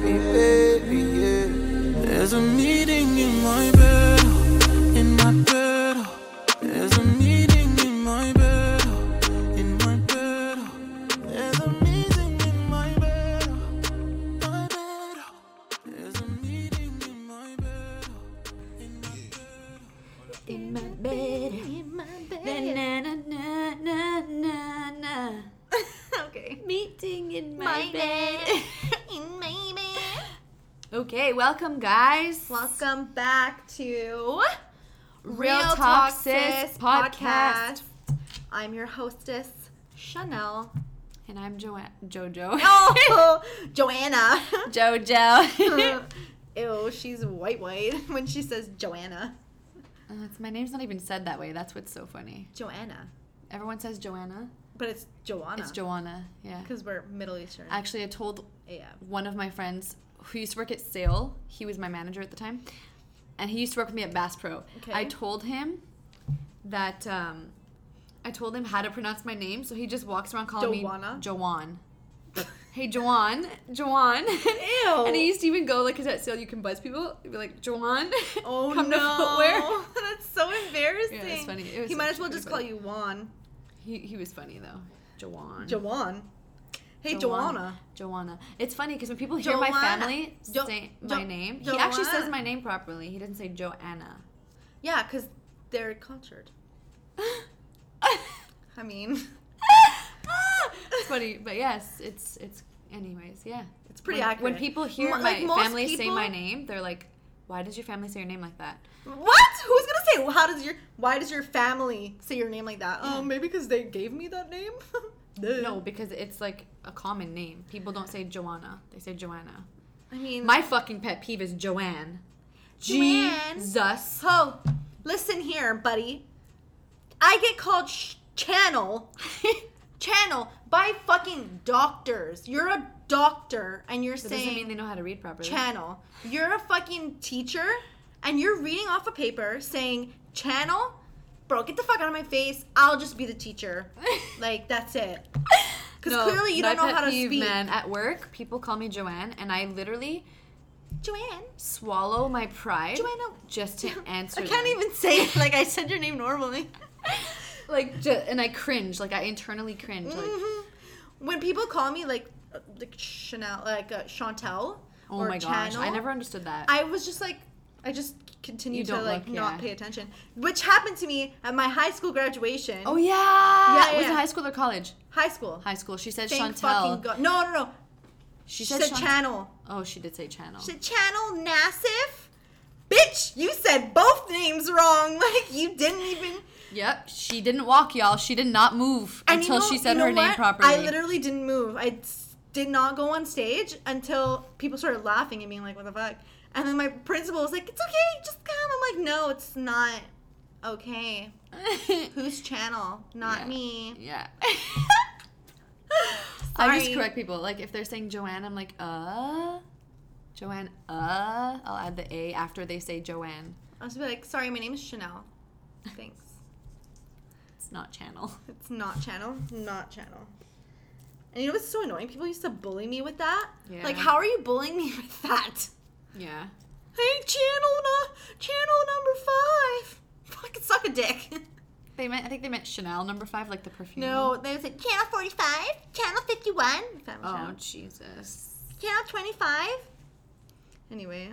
baby, baby, yeah. There's a meeting in my bed, welcome, guys. Welcome back to Real Talk Sis podcast. I'm your hostess, Chanel. And I'm jo- Jojo. Oh, Joanna. Jojo. Ew, she's white white when she says Joanna. Uh, it's, my name's not even said that way. That's what's so funny. Joanna. Everyone says Joanna. But it's Joanna. It's Joanna. Yeah. Because we're Middle Eastern. Actually, I told yeah. one of my friends who used to work at Sail. He was my manager at the time, and he used to work with me at Bass Pro. Okay. I told him that um, I told him how to pronounce my name, so he just walks around calling Joanna? me Joanne. hey, Joanne, Joanne. Ew. and he used to even go like, 'cause at Sail you can buzz people. He'd be like, Joanne. Oh come no. to footwear. That's so embarrassing. Yeah, it's funny. It was he might as well just call funny. you Juan. He he was funny though, Joanne. Joanne. Hey, Joanna. Joanna. It's funny because when people hear my family Jo- say Jo- my name, he actually says my name properly. He doesn't say Joanna. Yeah, because they're cultured. I mean, it's funny, but yes, it's it's. Anyways, yeah, it's pretty when, accurate. When people hear my like, most family say my name, they're like, "Why does your family say your name like that?" What? Who's gonna say? How does your? Why does your family say your name like that? Oh, yeah. Oh, maybe because they gave me that name. No, because it's like a common name. People don't say Joanna; they say Joanna. I mean, My fucking pet peeve is Joanne. Joanne? Jesus. Oh, listen here, buddy. I get called sh- channel, channel by fucking doctors. You're a doctor, and you're That saying doesn't mean they know how to read properly. channel. You're a fucking teacher and you're reading off a paper saying channel. Bro, get the fuck out of my face. I'll just be the teacher. Like that's it. Because No, clearly you don't know how to peeve, speak. Man, at work, people call me Joanne, and I literally Joanne. swallow my pride Joanna. just to answer. I can't them. even say it like I said your name normally. like, ju- and I cringe. Like I internally cringe. Like, Mhm. When people call me like uh, like Chanel, like uh, Chantel, oh or my gosh, I never understood that. I was just like, I just continue You to like look- not yeah. pay attention, which happened to me at my high school graduation. oh yeah, Yeah, Was yeah. it high school or college? high school. High school. She said Thank Chantel. God. No, no, no. She She said, said channel. Oh, she did say channel. She said channel Nassif. Bitch, you said both names wrong. Like you didn't even. Yep, she didn't walk, y'all. She did not move And you until know- she said you know her name properly. I literally didn't move. I did not go on stage until people started laughing and being like, "What the fuck?" And then my principal was like, "It's okay, just come." I'm like, "No, it's not okay. Whose channel? Not Yeah. me." Yeah. I just correct people. Like if they're saying Joanne, I'm like, uh, Joanne, uh. I'll add the a after they say Joanne. I was be like, "Sorry, my name is Chanel." Thanks. It's not channel. It's not channel. Not channel. And you know what's so annoying? People used to bully me with that. Yeah. Like, how are you bullying me with that? Yeah. Hey, channel no- channel number five. Fucking suck a dick. They meant. I think they meant Chanel number five, like the perfume. no, they say channel forty-five, channel fifty-one, Oh channel. Jesus. channel twenty-five. Anyway,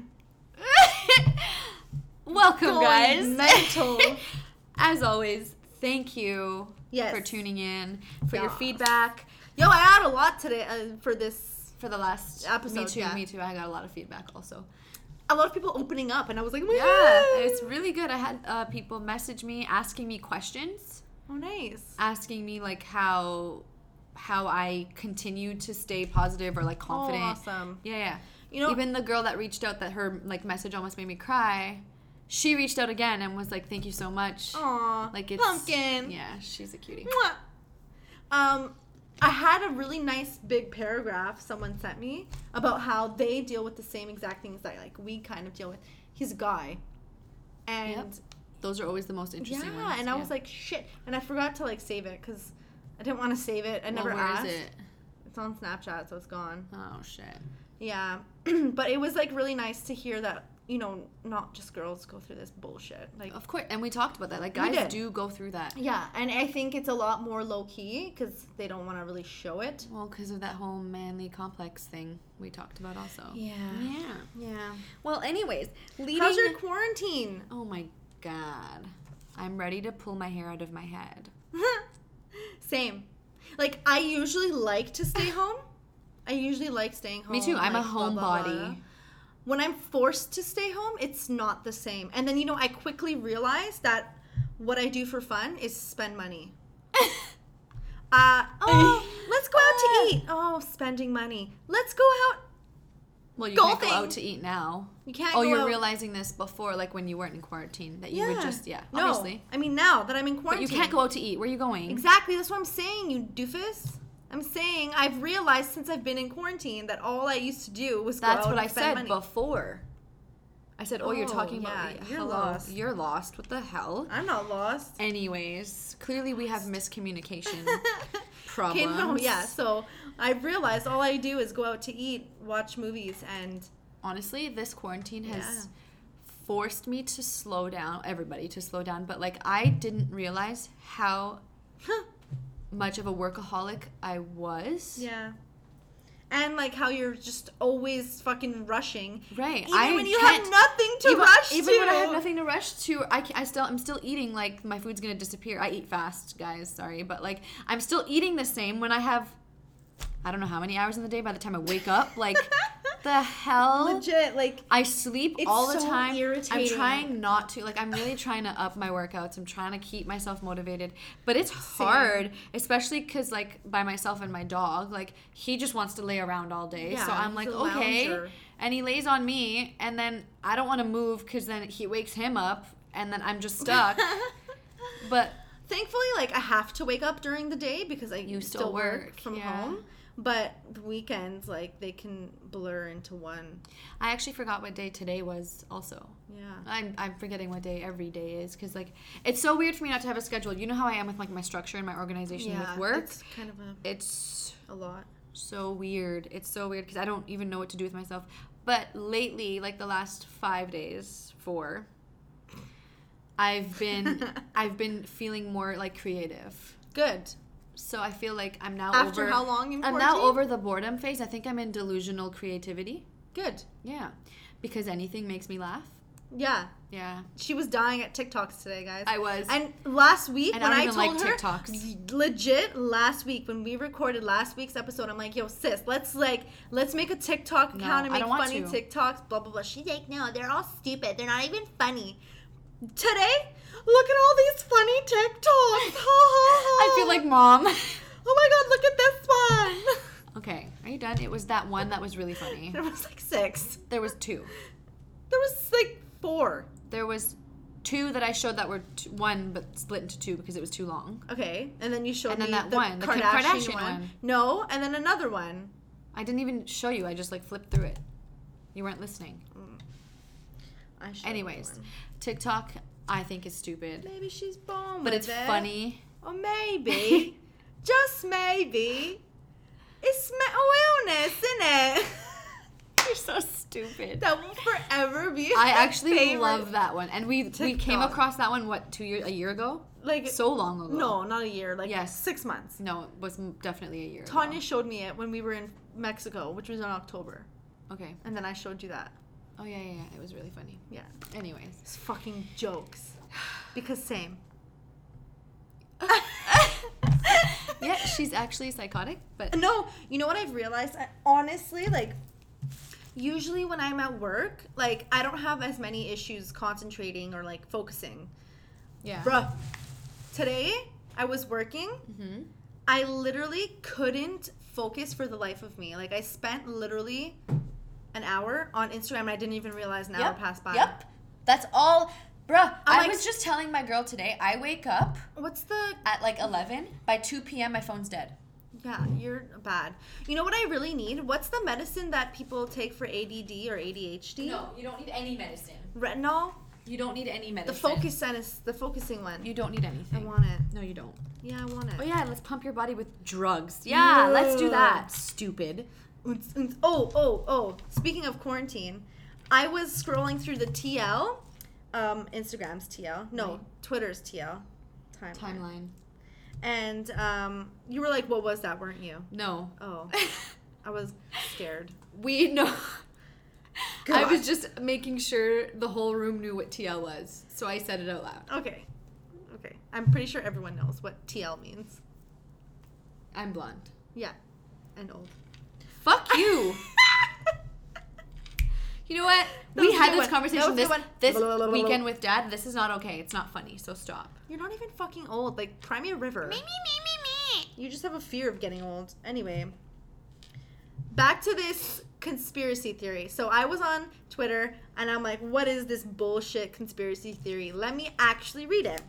Welcome, Going guys. mental. As always, thank you Yes. for tuning in, for your feedback. yo, I had a lot today uh, for this. For the last Episode, me too, yeah. me too. I got a lot of feedback also. A lot of people opening up, and I was like, oh my Yeah, God. it's really good. I had uh, people message me asking me questions, oh nice. asking me like how how I continue to stay positive or like confident. Oh, awesome. Yeah, yeah. You know, Even the girl that reached out that her like message almost made me cry. She reached out again and was like, "Thank you so much." Aw, Like it's pumpkin. Yeah, she's a cutie. Mwah. Um, I had a really nice big paragraph someone sent me about how they deal with the same exact things that like we kind of deal with. He's a guy, and Yep. Those are always the most interesting yeah, ones. and I yeah. was like, shit, and I forgot to like save it because I didn't want to save it. I Well, never where is asked. it? It's on Snapchat, so it's gone. Oh shit. Yeah. but it was like really nice to hear that, you know, not just girls go through this bullshit. Like Of course, and we talked about that. Like guys do go through that. yeah, and I think it's a lot more low key cuz they don't want to really show it. Well, because of that whole manly complex thing we talked about also. Yeah. Yeah. Yeah. Well, anyways, leading. How's your quarantine? oh my god, I'm ready to pull my hair out of my head. Same. Like I usually like to stay home. I usually like staying home. Me too. I'm a like, blah, homebody. When I'm forced to stay home, it's not the same. And then you know, I quickly realize that what I do for fun is spend money. Uh, oh, let's go out to eat. Oh, spending money. Let's go out. Well, you can't go out to eat now. You can't Oh, you're out. realizing this before, like when you weren't in quarantine, that you would just yeah, no, obviously. I mean now that I'm in But quarantine. you can't go out to eat. Where are you going? Exactly. That's what I'm saying, you doofus. I'm saying I've realized since I've been in quarantine that all I used to do was go That's what I said money. before. I said, "Oh, you're Oh, talking yeah, about you're hello, lost. You're lost. What the hell?" I'm not lost. Anyways, clearly we have miscommunication Okay, problems. no, yeah. So I've realized all I do is go out to eat, watch movies, and Honestly, this quarantine has Yeah. forced me to slow down. Everybody to slow down, but like I didn't realize how much of a workaholic I was. yeah. And like how you're just always fucking rushing, Right. even I when you have nothing to even, rush even to. Even when I have nothing to rush to, I, I still I'm still eating like my food's gonna disappear. I eat fast, guys. Sorry, but like I'm still eating the same when I have I don't know how many hours in the day. By the time I wake up, like the hell. Legit, like I sleep all the so time. I'm trying not to. Like I'm really trying to up my workouts. I'm trying to keep myself motivated, but it's hard, especially because like by myself and my dog, like he just wants to lay around all day. Yeah, so I'm like, okay, lounger. and he lays on me, and then I don't want to move because then he wakes him up, and then I'm just stuck. but Thankfully, like I have to wake up during the day because I You still, still work, work, from yeah. home. But the weekends, like they can blur into one. I actually forgot what day today was. Also, Yeah. I'm, I'm forgetting what day every day is because like it's so weird for me not to have a schedule. You know how I am with like my structure and my organization yeah. with work. It's kind of a, It's a lot. so weird. It's so weird because I don't even know what to do with myself. But lately, like the last five days, four, I've been I've been feeling more like creative. Good. So I feel like I'm now After over. how long in I'm now over the boredom phase. I think I'm in delusional creativity. Good. Yeah, because anything makes me laugh. Yeah. Yeah, She was dying at TikToks today, guys. I was. And last week And when I I, told like her, TikToks. legit last week when we recorded last week's episode, I'm like, yo, sis, let's like let's make a TikTok No, account and make funny to. TikToks, blah blah blah. She's like, no, they're all stupid. They're not even funny. Today, look at all these funny TikToks. Ha, ha, ha. I feel like mom. oh my god, look at this one. okay, are you done? It was that one that was really funny. There was like six. There was two. There was like four. There was two that I showed that were t- one but split into two because it was too long. Okay, and then you showed And then me that the one, the Kim Kardashian, Kardashian one. one. No, and then another one. I didn't even show you. I just like flipped through it. You weren't listening. Mm. I showed Anyways. TikTok I think is stupid, maybe she's born but it's it. funny. Or maybe, just maybe, it's mental illness, isn't it? You're so stupid. that will forever be. I actually favorite. love that one, and we we came across that one what two years a year ago? like So long ago. no, not a year. Like Yes. six months. no, it was definitely a year. Tanya ago. showed me it when we were in Mexico, which was in October, Okay. and then I showed you that. Oh yeah, yeah, yeah. It was really funny. Yeah, Anyways. it's fucking jokes. Because same. Yeah, she's actually psychotic, but No, you know what I've realized? I, honestly, like, usually when I'm at work, like, I don't have as many issues concentrating or like focusing. yeah. Bruh, today I was working. hmm I literally couldn't focus for the life of me. Like, I spent literally an hour on Instagram and I didn't even realize an hour passed by. Yep. That's all. Bruh, I'm I like- was just telling my girl today, I wake up What's the. at like 11. By 2 p.m., my phone's dead. Yeah, you're bad. You know what I really need? What's the medicine that people take for ADD or ADHD? No, you don't need any medicine. Retinol? You don't need any medicine. The focus is the focusing one. You don't need anything. I want it. No, you don't. Yeah, I want it. Oh yeah, let's pump your body with drugs. Yeah, let's do that. Stupid. Unz, unz. Oh, oh, oh. Speaking of quarantine, I was scrolling through the TL, um, Instagram's TL. No, Right. Twitter's TL. Timeline. Timeline. And um, you were like, what was that, weren't you? No. Oh, I was scared. we know. I was just making sure the whole room knew what TL was, so I said it out loud. Okay. Okay. I'm pretty sure everyone knows what TL means. I'm blonde. Yeah. And old. Fuck you. You know what? That we had this one. Conversation a this, this Blah, blah, blah, blah, weekend blah. with dad. This is not okay. It's not funny, so stop. You're not even fucking old. Like, cry me a river. me, me, me. You just have a fear of getting old. Anyway, back to this conspiracy theory. So I was on Twitter and I'm like, what is this bullshit conspiracy theory? Let me actually read it.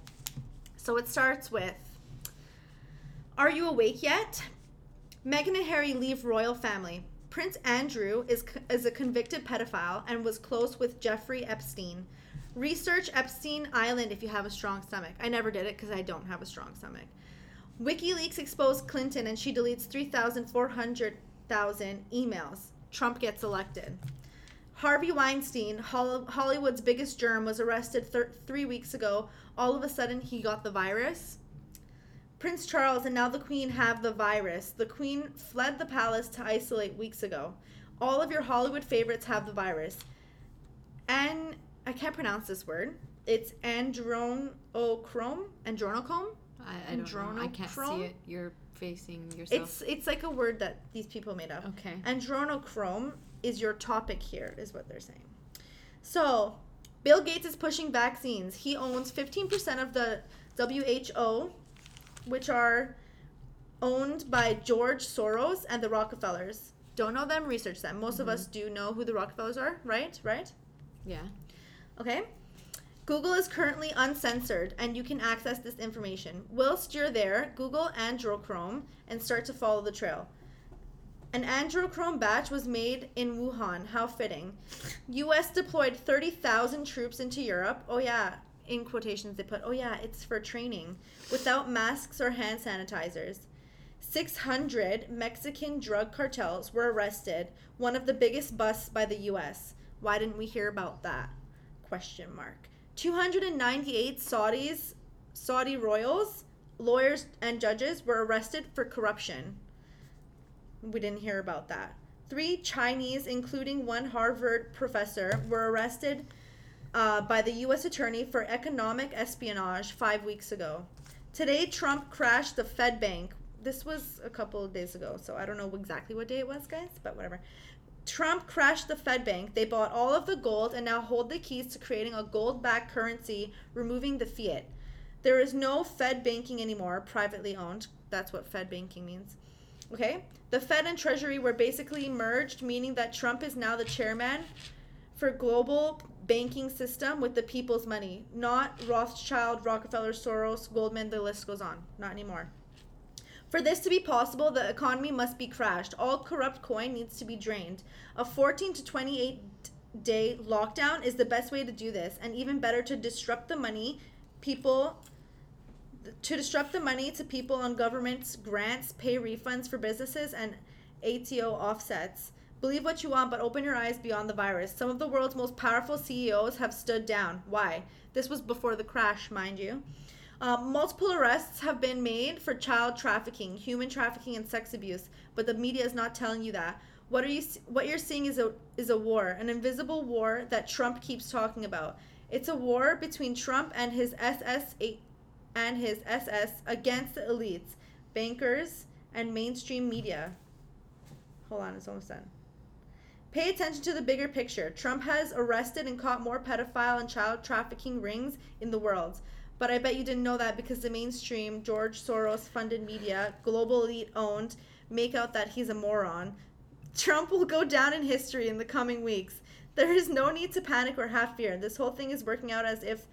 So it starts with Are you awake yet? Meghan and Harry leave royal family. Prince Andrew is, is a convicted pedophile and was close with Jeffrey Epstein. Research Epstein Island if you have a strong stomach. I never did it because I don't have a strong stomach. WikiLeaks exposed Clinton and she deletes 3,400,000 emails. Trump gets elected. Harvey Weinstein, Hollywood's biggest germ, was arrested thir- three weeks ago. All of a sudden, he got the virus. Prince Charles and now the Queen have the virus. The Queen fled the palace to isolate weeks ago. All of your Hollywood favorites have the virus. And I can't pronounce this word. It's andronochrome. Andronochrome. I, I don't know. I can't see it. You're facing yourself. It's it's like a word that these people made up. okay. Andronochrome is your topic here, is what they're saying. So, Bill Gates is pushing vaccines. He owns 15% of the WHO, which are owned by George Soros and the Rockefellers. Don't know them, research them. Most of mm-hmm. us do know who the Rockefellers are, right? Right? Yeah. Okay. Google is currently uncensored and you can access this information. Whilst you're there, Google Androchrome and start to follow the trail. An Androchrome batch was made in Wuhan. How fitting. US deployed 30,000 troops into Europe. Oh, yeah. In quotations, they put, oh, yeah, it's for training. Without masks or hand sanitizers. 600 Mexican drug cartels were arrested, one of the biggest busts by the US. Why didn't we hear about that? Question mark. 298 Saudis, Saudi royals, lawyers and judges were arrested for corruption. We didn't hear about that. Three Chinese, including one Harvard professor, were arrested uh, by the U.S. attorney for economic espionage five weeks ago. Today, Trump crashed the Fed Bank. This was a couple of days ago, so I don't know exactly what day it was, guys, but whatever. Trump crashed the Fed Bank. They bought all of the gold and now hold the keys to creating a gold backed currency, removing the fiat. There is no Fed banking anymore, privately owned. That's what Fed banking means. Okay? The Fed and Treasury were basically merged, meaning that Trump is now the chairman for global banking system with the people's money, not Rothschild, Rockefeller, Soros, Goldman, the list goes on. Not anymore. For this to be possible, the economy must be crashed. All corrupt coin needs to be drained. A 14 to 28 day lockdown is the best way to do this, and even better to disrupt the money people to disrupt the money to people on government's grants, pay refunds for businesses and ATO offsets. Believe what you want, but open your eyes beyond the virus. Some of the world's most powerful CEOs have stood down. Why? This was before the crash, mind you. Um, multiple arrests have been made for child trafficking, human trafficking, and sex abuse, but the media is not telling you that. What are you? What you're seeing is a is a war, an invisible war that Trump keeps talking about. It's a war between Trump and his SS and his SS against the elites, bankers, and mainstream media. Hold on, it's almost done. Pay attention to the bigger picture. Trump has arrested and caught more pedophile and child trafficking rings in the world. But I bet you didn't know that because the mainstream, George Soros funded media, global elite owned, make out that he's a moron. Trump will go down in history in the coming weeks. There is no need to panic or have fear. This whole thing is working out as if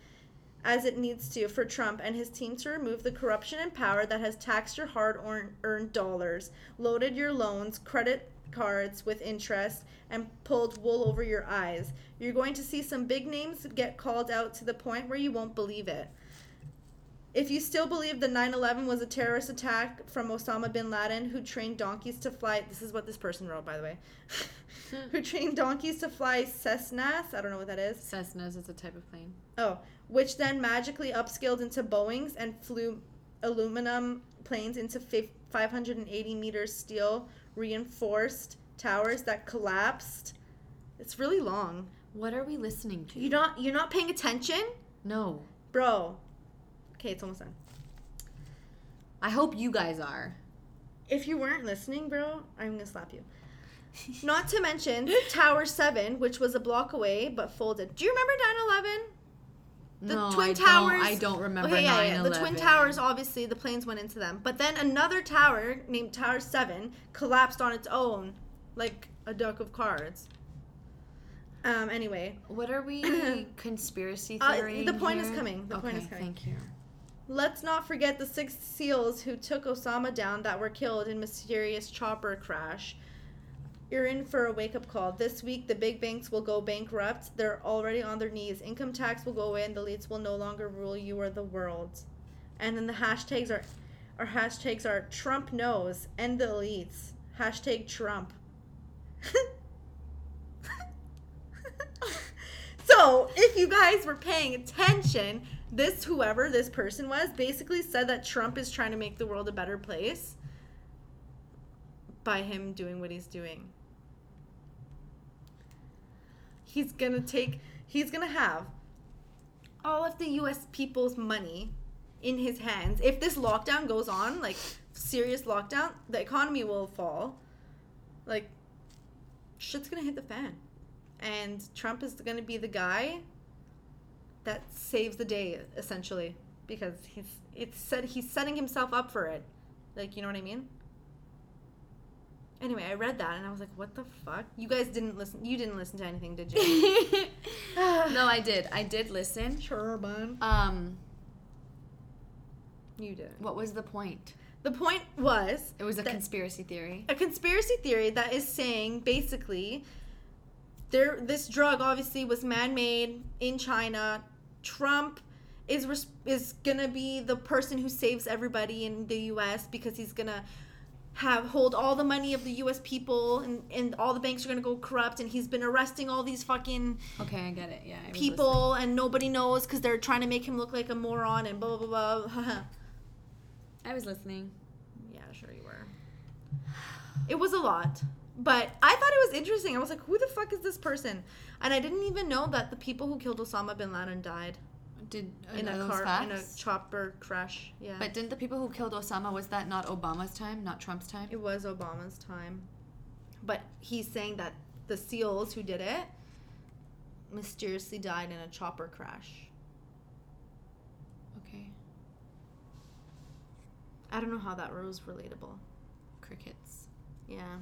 as it needs to for Trump and his team to remove the corruption and power that has taxed your hard earned dollars, loaded your loans, credit cards with interest, and pulled wool over your eyes. You're going to see some big names get called out to the point where you won't believe it. If you still believe the 9 11 was a terrorist attack from Osama bin Laden, who trained donkeys to fly, this is what this person wrote, by the way, who trained donkeys to fly Cessnas, I don't know what that is. Cessnas is a type of plane. Oh, which then magically upscaled into Boeings and flew aluminum planes into 580 meters steel reinforced towers that collapsed. It's really long. What are we listening to? You're not you're not paying attention, no. bro. Okay, it's almost done. I hope you guys are. If you weren't listening, bro, I'm gonna slap you. Not to mention Tower Seven, which was a block away but folded. Do you remember 9/11? The no, Twin I Towers. Don't, I don't remember Okay, yeah, yeah. The Twin Towers, obviously, the planes went into them. But then another tower named Tower 7 collapsed on its own, like a deck of cards. Um, anyway, What are we conspiracy Uh, theory? the point is coming. The okay, point is coming. thank you. let's not forget the six SEALs who took Osama down that were killed in mysterious chopper crash. You're in for a wake up call. This week, the big banks will go bankrupt. They're already on their knees. Income tax will go away, and the elites will no longer rule you or the world. And then the hashtags are, our hashtags are Trump knows and the elites. Hashtag Trump. so, if you guys were paying attention, this whoever this person was basically said that Trump is trying to make the world a better place by him doing what he's doing. He's gonna take, he's gonna have all of the US people's money in his hands. If this lockdown goes on, like serious lockdown, the economy will fall. Like, shit's gonna hit the fan. And Trump is gonna be the guy that saves the day, essentially. Because he's it's said he's setting himself up for it. Like, you know what I mean? Anyway, I read that and I was like, "What the fuck?" You guys didn't listen. You didn't listen to anything, did you? no, I did. I did listen. sure, man. Um, You didn't. what was the point? The point was It was a conspiracy theory. a conspiracy theory that is saying basically there this drug obviously was man-made in China. Trump is res- is going to be the person who saves everybody in the US because he's going to have hold all the money of the US people and and all the banks are going to go corrupt and he's been arresting all these fucking Okay, I get it. Yeah, people and nobody knows cuz they're trying to make him look like a moron and blah blah blah. blah. I was listening. Yeah, sure you were. It was a lot. But I thought it was interesting. I was like, who the fuck is this person? And I didn't even know that the people who killed Osama bin Laden died Did in a car in a chopper crash. Yeah. But didn't the people who killed Osama was that not Obama's time, not Trump's time? it was Obama's time. But he's saying that the SEALs who did it mysteriously died in a chopper crash. Okay, I don't know how that was relatable. crickets. Yeah.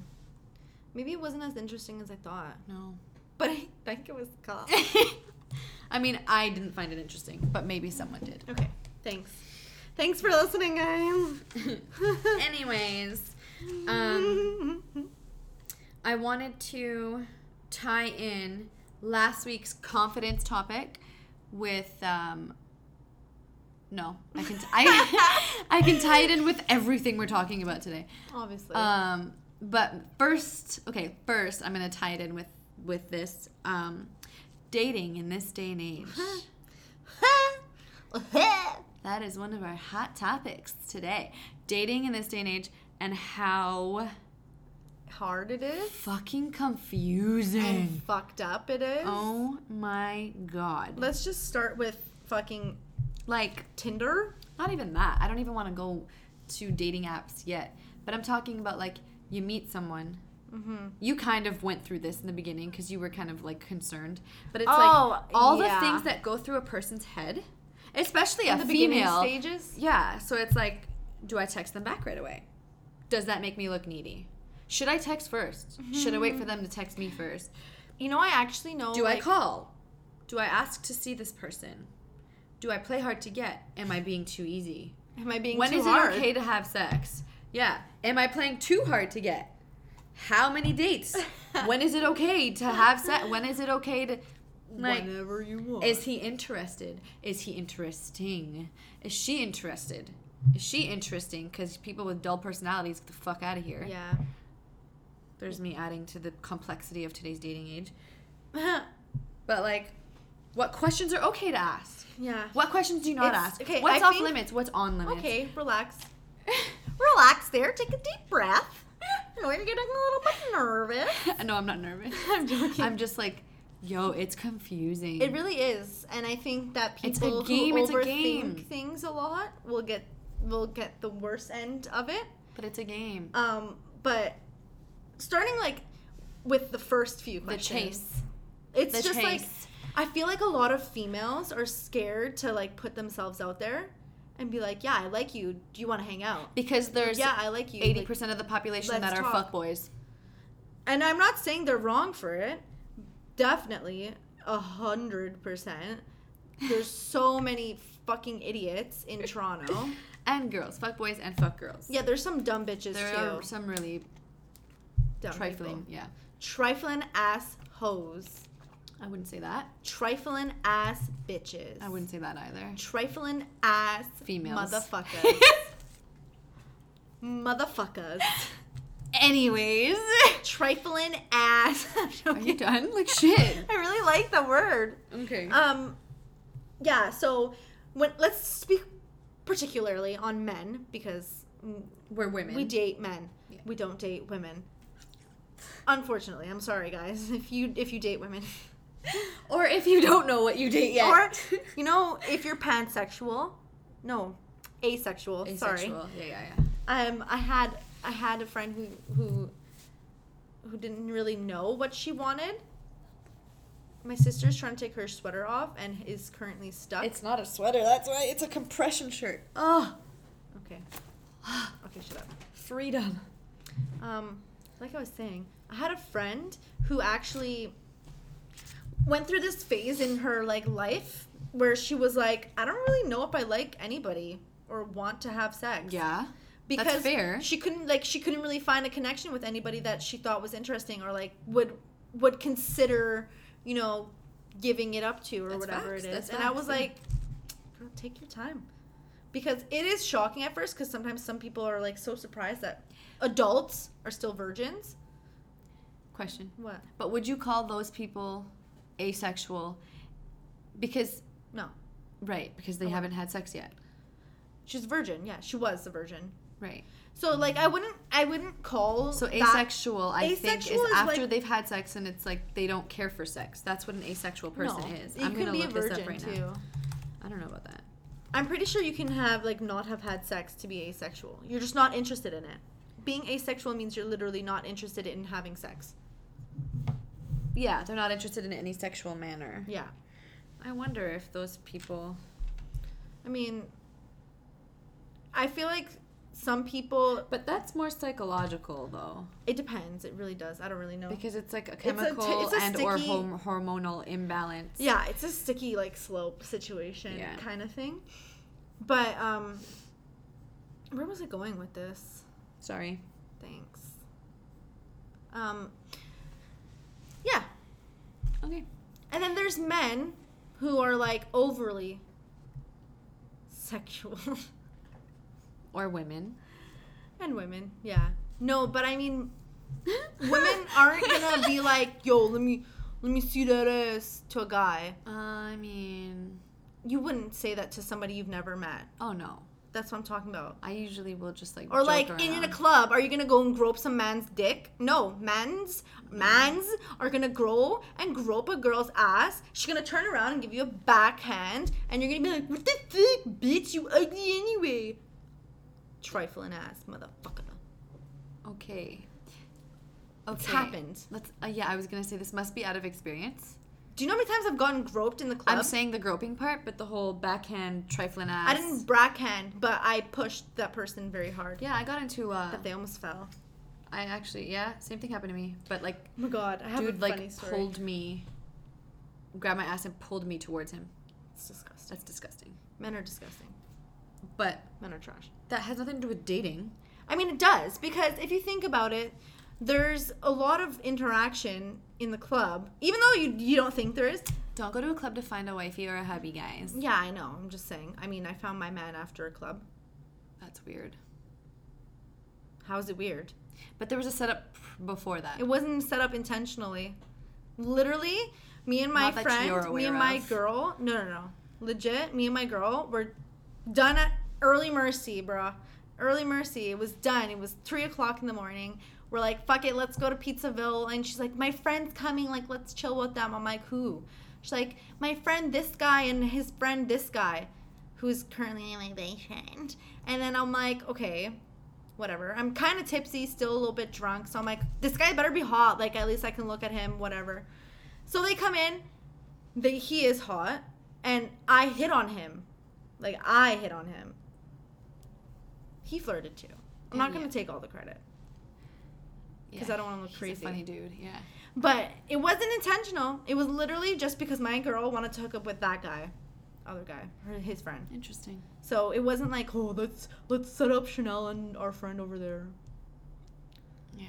Maybe it wasn't as interesting as I thought. No. But I think it was cool. I mean, I didn't find it interesting, but maybe someone did. Okay, thanks. Thanks for listening, guys. Anyways, um, I wanted to tie in last week's confidence topic with um no, I can t- I I can tie it in with everything we're talking about today. Obviously. Um, but first, okay, first I'm gonna tie it in with with this um, dating in this day and age. That is one of our hot topics today. Dating in this day and age and how Hard it is. fucking confusing. And fucked up it is. Oh my god. Let's just start with fucking Like, Tinder. not even that. I don't even want to go to dating apps yet. But I'm talking about like you meet someone. Mm-hmm. You kind of went through this in the beginning because you were kind of like concerned. But it's Oh, like all yeah. the things that go through a person's head, especially In a the beginning female. stages. Yeah, so it's like, do I text them back right away? Does that make me look needy? Should I text 1st Should I wait for them to text me first? You know, I actually know. Do I call? Do I ask to see this person? Do I play hard to get? Am I being too easy? Am I being When too is hard? it okay to have sex? Yeah. Am I playing too hard to get? How many dates? when is it okay to have sex? When is it okay to Like, whenever you want. Is he interested? Is he interesting? Is she interested? Is she interesting? Because people with dull personalities, get the fuck out of here. yeah. There's me adding to the complexity of today's dating age. But like, what questions are okay to ask? yeah. What questions do you not It's- ask? okay, What's I off think- limits? What's on limits? Okay, relax. relax there. Take a deep breath. I know you're getting a little bit nervous. no, I'm not nervous. I'm joking. I'm just like, yo, it's confusing. It really is, and I think that It's a people game, who it's a overthink game. things a lot will get will get the worst end of it. but it's a game. Um, but starting like with the first few questions, the chase. it's The just like. I feel like a lot of females are scared to like put themselves out there and be like, "Yeah, I like you. Do you want to hang out?" Because there's yeah, I like you. eighty Like, percent of the population that are talk. fuckboys. and I'm not saying they're wrong for it. Definitely, a hundred percent. There's so many fucking idiots in Toronto. And girls, fuck boys and fuck girls. Yeah, there's some dumb bitches there too. are some really Dumb trifling. people. Yeah, trifling ass hoes, I wouldn't say that. trifling ass bitches. I wouldn't say that either. Trifling ass Females. motherfuckers. motherfuckers. Anyways, Trifling ass. are you done? Like shit. I really like the word. Okay. Um, yeah. So when let's speak particularly on men because We're women. we date men. Yeah. We don't date women. Unfortunately, I'm sorry, guys. If you if you date women, or if you don't know what you date yet. or you know, if you're pansexual, no, asexual. Sorry. Asexual. Yeah, yeah, yeah. Um, I had I had a friend who who who didn't really know what she wanted. My sister's trying to take her sweater off and is currently stuck. It's not a sweater. That's why it's a compression shirt. Oh, okay. Okay, shut up. freedom. Um, like I was saying, I had a friend who actually went through this phase in her like life where she was like, I don't really know if I like anybody or want to have sex. Yeah. because she couldn't like she couldn't really find a connection with anybody that she thought was interesting or like would would consider you know giving it up to or That's whatever facts, it is that's and i was yeah. like girl take your time because it is shocking at first because sometimes some people are like so surprised that adults are still virgins Question. what But would you call those people asexual? Because no right, because they Oh. haven't had sex yet. she's a virgin yeah she was a virgin Right. so like i wouldn't i wouldn't call So that- asexual, I think, Asexual is is after like- they've had sex and it's like they don't care for sex. That's what an asexual person no, is. you I'm can gonna be a look this virgin up right too now. I don't know about that. I'm pretty sure you can have like not have had sex to be asexual. You're just not interested in it. Being asexual means you're literally not interested in having sex. Yeah, they're not interested in any sexual manner. Yeah. I wonder if those people. I mean I feel like some people But that's more psychological, though, it depends. It really does. I don't really know. because it's like a chemical it's a and or hom- hormonal imbalance. yeah, it's a sticky like slope situation Yeah. kind of thing. But um where was it going with this? Sorry. Thanks. Um Okay. And then there's men who are like overly sexual. Or women. and women, yeah. No, but I mean women aren't gonna be like, yo, let me let me see that ass to a guy. I mean, You wouldn't say that to somebody you've never met. oh no. That's what I'm talking about. I usually will just like. Or like in, in a club, are you gonna go and grope some man's dick? No, mans, mans are gonna grow and grope a girl's ass. She's gonna turn around and give you a backhand, and you're gonna be like, "What the fuck, bitch? You ugly anyway." Trifling ass, motherfucker. Okay. Okay. It's happened. Let's. Uh, yeah, I was gonna say this must be out of experience. Do you know how many times I've gotten groped in the club? I'm saying the groping part, but the whole backhand trifling ass. I didn't backhand, but I pushed that person very hard Yeah, I got into. uh that they almost fell. I actually, yeah, same thing happened to me. But like, Oh my god, I have dude, a funny like story. pulled me, grabbed my ass and pulled me towards him. It's disgusting. That's disgusting. Men are disgusting. But Men are trash. that has nothing to do with dating. I mean, it does because if you think about it, there's a lot of interaction in the club, even though you you don't think there is. Don't go to a club to find a wifey or a hubby, guys. Yeah, I know. I'm just saying. I mean, I found my man after a club. That's weird. How is it weird? But there was a setup before that. It wasn't set up intentionally. Literally, me and my Not friend, me and my girl, no, no, no. Legit, me and my girl were done at early mercy, bruh. Early mercy. It was done. It was three o'clock in the morning. We're like, fuck it, let's go to Pizzaville. And she's like, my friend's coming. Like, let's chill with them. I'm like, who? She's like, my friend this guy and his friend this guy, who's currently my boyfriend. And then I'm like, okay, whatever. I'm kind of tipsy, still a little bit drunk. So I'm like, this guy better be hot. Like, at least I can look at him, whatever. So they come in. They, he is hot. And I hit on him. Like, I hit on him. He flirted too. I'm not Yeah. going to take all the credit. 'Cause I don't wanna look He's crazy. A funny dude, yeah. But it wasn't intentional. It was literally just because my girl wanted to hook up with that guy. Other guy. Her, his friend. Interesting. So it wasn't like, oh, let's let's set up Chanel and our friend over there. Yeah.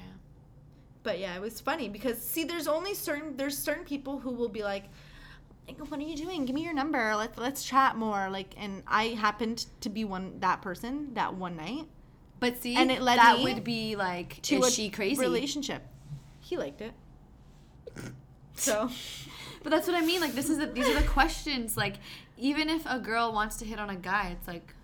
But yeah, it was funny because see, there's only certain there's certain people who will be like, like, what are you doing? Give me your number. Let's let's chat more. Like, and I happened to be one that person that one night But see, And it led that me would be like, to is she crazy? relationship. He liked it. So But that's what I mean. Like, this is the, these are the questions. Like, even if a girl wants to hit on a guy, it's like,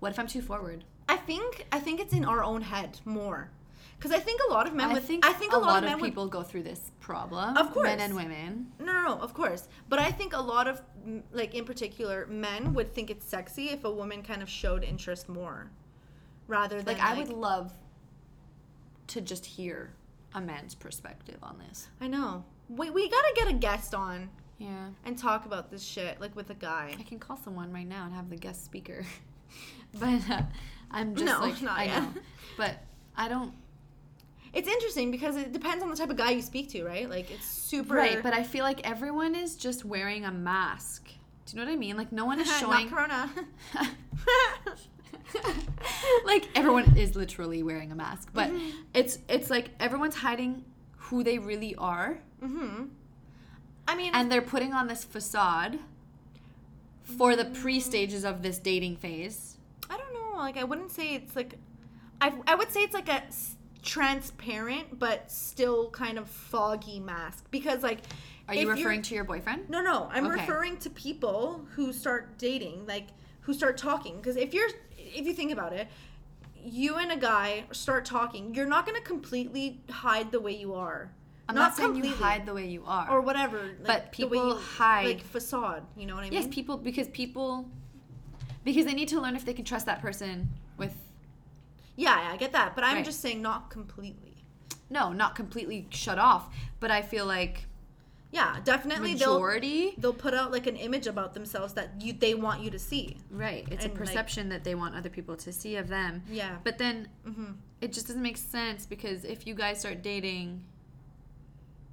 what if I'm too forward? I think I think it's in our own head more, because I think a lot of men I would think I think a, a, lot, lot of men of would people go through this problem. Of course. men and women. No, no, no, of course. But I think a lot of, like, in particular, men would think it's sexy if a woman kind of showed interest more. Rather than, Like, I would love to just hear a man's perspective on this. I know. We, we gotta get a guest on Yeah. and talk about this shit, like, with a guy. I can call someone right now and have the guest speaker. but uh, I'm just No, like, not I yet. know. But I don't. It's interesting because it depends on the type of guy you speak to, right? Like, it's super. Right, but I feel like everyone is just wearing a mask. Do you know what I mean? Like, no one is showing. Not Corona. like everyone is literally wearing a mask, but Mm-hmm. it's it's like everyone's hiding who they really are, hmm I mean, and they're putting on this facade for the pre stages of this dating phase. I don't know. Like, I wouldn't say it's like. I, I would say it's like a transparent but still kind of foggy mask because like Are you referring to your boyfriend? no no i'm Okay. referring to people who start dating like who start talking because if you're if you think about it you and a guy start talking you're not going to completely hide the way you are I'm not, saying you hide the way you are. or whatever like, But people you- hide- like facade you know what i mean yes, people because people because they need to learn if they can trust that person with yeah, yeah i get that but i'm Right. just saying not completely no, not completely shut off, but I feel like yeah definitely they'll majority they'll put out like an image about themselves that you they want you to see. Right. It's And, a like- perception that they want other people to see of them. Yeah. But then hmm it just doesn't make sense because if you guys start dating,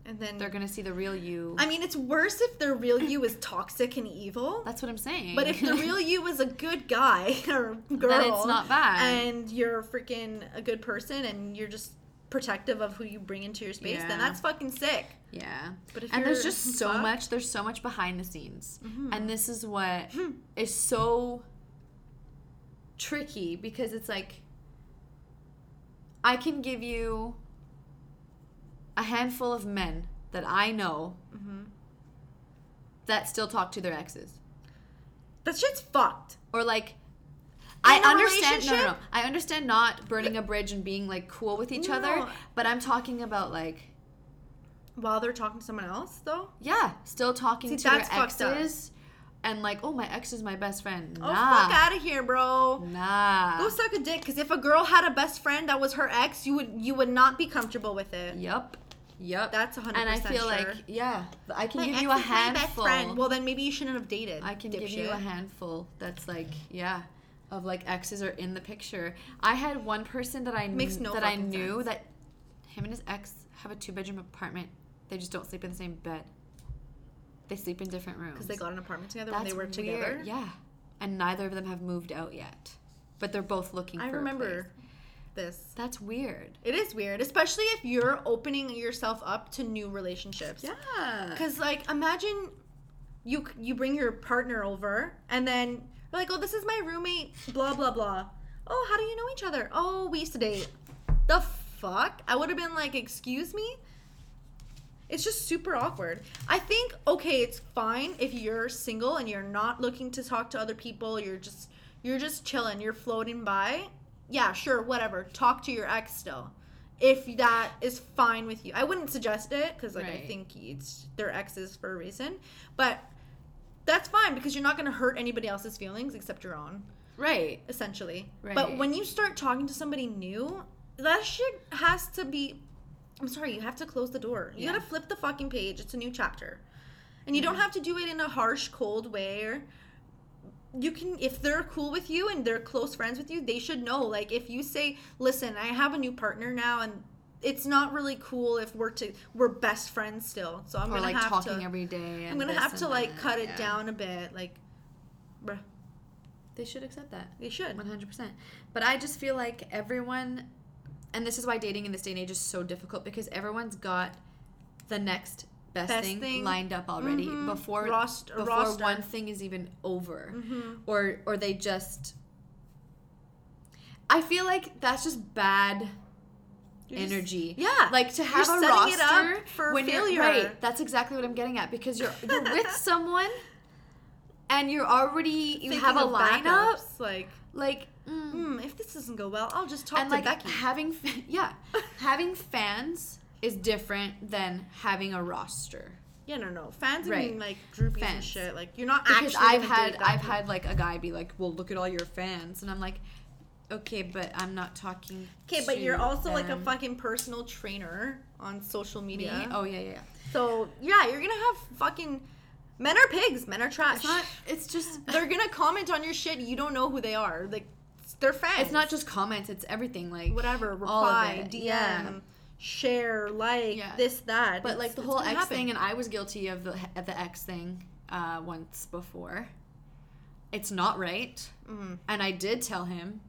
And then they're gonna see the real you. I mean, it's worse if the real you is toxic and evil. That's what I'm saying. But if the real you is a good guy or girl, Then it's not bad. and you're freaking a good person, and you're just protective of who you bring into your space, Yeah. then that's fucking sick. yeah. But if and there's just so much. There's so much behind the scenes, Mhm. and this is what Hmm. is so tricky because it's like I can give you a handful of men that I know Mhm. that still talk to their exes. That shit's fucked. or like I understand no, no no? I understand not burning a bridge and being like cool with each other but I'm talking about like While they're talking to someone else, though. yeah still talking See, to their that's fucked up. exes and like oh my ex is my best friend Oh nah fuck out of here, bro. nah Go suck a dick. Because if a girl had a best friend that was her ex, you would you would not be comfortable with it. yep yep That's 100% and I feel sure. like yeah I can My give you a handful. Well, then maybe you shouldn't have dated. I can give you a handful that's like yeah of like exes are in the picture. I had one person that I Makes kn- no that I knew sense. that him and his ex have a two bedroom apartment. They just don't sleep in the same bed. They sleep in different rooms. Because they got an apartment together That's when they were weird. together. Yeah, and neither of them have moved out yet, but they're both looking. I for a remember. this. That's weird. It is weird, especially if you're opening yourself up to new relationships. Yeah. Cause like imagine you you bring your partner over and then you're like, oh, this is my roommate, blah blah blah. Oh, how do you know each other? Oh, we used to date. The fuck? I would have been like, excuse me. It's just super awkward. I think okay, it's fine if you're single and you're not looking to talk to other people. You're just you're just chilling. You're floating by. Yeah, sure, whatever. Talk to your ex still if that is fine with you. I wouldn't suggest it because like I think it's their exes for a reason, but that's fine because you're not going to hurt anybody else's feelings except your own, Right. essentially. Right. But when you start talking to somebody new, that shit has to be. I'm sorry, you have to close the door. You Yeah. gotta flip the fucking page. It's a new chapter, and you don't have to do it in a harsh, cold way. Or you can if they're cool with you and they're close friends with you they should know like if you say listen i have a new partner now and it's not really cool if we're to we're best friends still so i'm Or gonna like have talking to every day. And i'm gonna have to like that. cut it Yeah. down a bit like bruh They should accept that. they should 100%. But I just feel like everyone, and this is why dating in this day and age is so difficult because everyone's got the next best, Best thing, thing. lined up already Mhm. before Rost- before roster. one thing is even over, Mhm. or or they just. I feel like that's just bad You're just- energy. yeah like to You're have a setting roster it up for when failure you're right. That's exactly what I'm getting at because you're you're with someone, and you're already you Thinking have a lineup. backups, like Like, mm, hmm, if this doesn't go well i'll just talk and to like becky having yeah, having fans is different than having a roster. yeah no no fans are Right. being like groupies and shit like you're not Because actually I've had I've person. had like a guy be like, "Well, look at all your fans," and I'm like, "Okay, but I'm not talking." Okay, but you're also like a them." fucking personal trainer on social Me? media. Oh yeah, yeah. yeah. So yeah, you're gonna have fucking men are pigs, men are trash. It's not. It's just. They're gonna comment on your shit. You don't know who they are. Like they're fans. It's not just comments. It's everything. Like whatever reply, DM, yeah. share, like Yeah. this that. But It's- like the whole X happen. thing, and I was guilty of the of the X thing uh, once before. It's not right, Mhm. and I did tell him,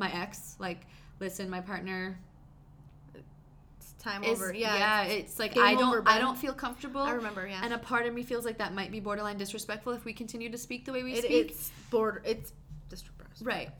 my ex, like, listen, my partner It's time is over. yeah, Yeah, it's like I don't over, I don't feel comfortable. I remember. Yeah, And a part of me feels like that might be borderline disrespectful if we continue to speak the way we it, speak. it's border. It's disrespectful. Right.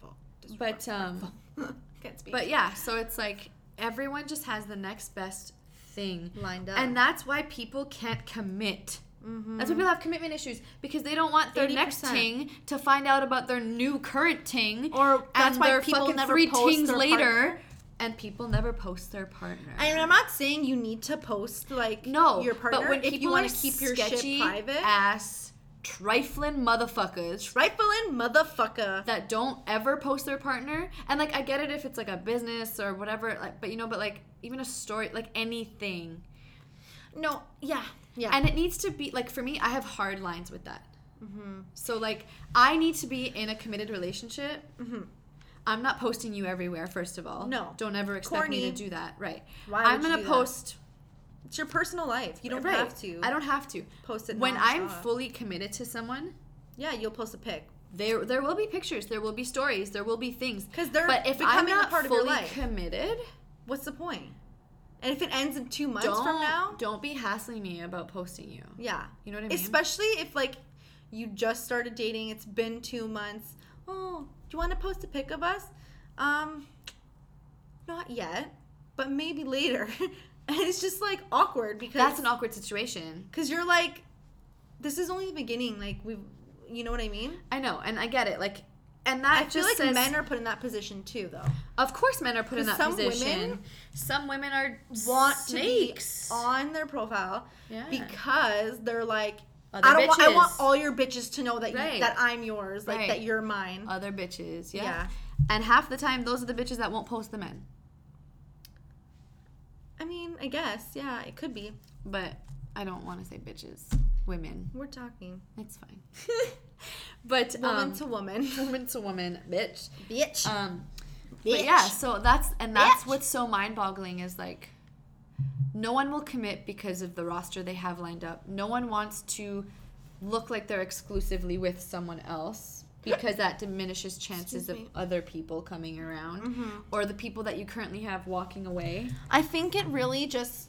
But um, can't speak. but yeah, so it's like everyone just has the next best thing. lined up. And that's why people can't commit. Mhm. That's why people have commitment issues because they don't want their next 80%. ting to find out about their new current ting, Or that's why people never three post tings their later, partner. and people never post their partner. And I'm not saying you need to post like no, your partner but when if you want to keep your shit private. ass, trifling motherfuckers Trifling motherfucker. that don't ever post their partner, and like I get it if it's like a business or whatever, like, but you know, but like even a story, like anything, No, yeah, yeah. and it needs to be like for me, I have hard lines with that. mm-hmm. So like I need to be in a committed relationship. Mhm. I'm not posting you everywhere. First of all, No. don't ever expect me to do that. Right? Why I'm gonna do that? post. It's your personal life. You don't right. have to I don't have to. post it When I'm fully committed to someone, Yeah, you'll post a pic. there there will be pictures, there will be stories, there will be things. 'Cause they're but if I'm becoming a not part of your life. committed, What's the point? And if it ends in two months don't from now, don't be hassling me about posting you. yeah. You know what I mean? Especially if like you just started dating, it's been two months. Oh, do you want to post a pic of us? Um, not yet, but maybe later. and it's just like awkward because That's an awkward situation. because you're like, this is only the beginning. Like we, you know what I mean? I know, and I get it. Like, and that I feel just like says, men are put in that position too, though. Of course, men are put in that some position. women some women are Want snakes. to be on their profile yeah. because they're like, Other I don't want. I want all your bitches to know that Right. you, that I'm yours, like Right. that you're mine. Other bitches, yeah. yeah. And half the time, those are the bitches that won't post the men. I mean, I guess, yeah, it could be. But I don't want to say bitches. Women. We're talking It's fine. but woman um, to woman, woman to woman, bitch. bitch. Um, bitch. but yeah, so that's and that's Bitch. what's so mind-boggling is like no one will commit because of the roster they have lined up. No one wants to look like they're exclusively with someone else because that diminishes chances of other people coming around Mhm. or the people that you currently have walking away. I think it really just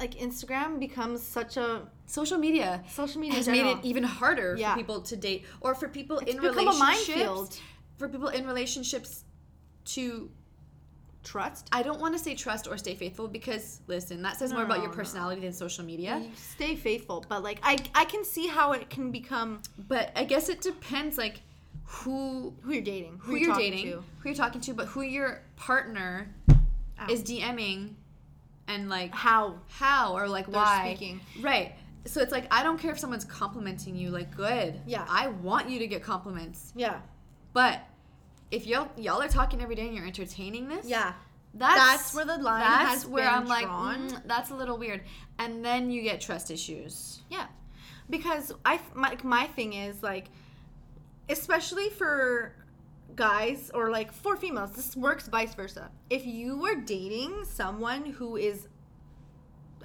like Instagram becomes such a Social media social media has made it even harder Yeah. for people to date or for people It's in relationships for people in relationships to trust. I don't want to say trust or stay faithful because listen, that says more about No, your no. personality than social media. You stay faithful, but like I I can see how it can become But I guess it depends like who who you're dating, who you're talking dating, to. who you're talking to, but who your partner Ow. is DMing and like how how or like They're why. speaking. Right. So it's like I don't care if someone's complimenting you, like good. Yeah. I want you to get compliments. yeah But if y'all y'all are talking every day and you're entertaining this, yeah that's, That's where the line that's has where been I'm like, drawn. mm, that's a little weird. And then you get trust issues. yeah because I my my thing is like especially for guys or like for females this works vice versa if you are dating someone who is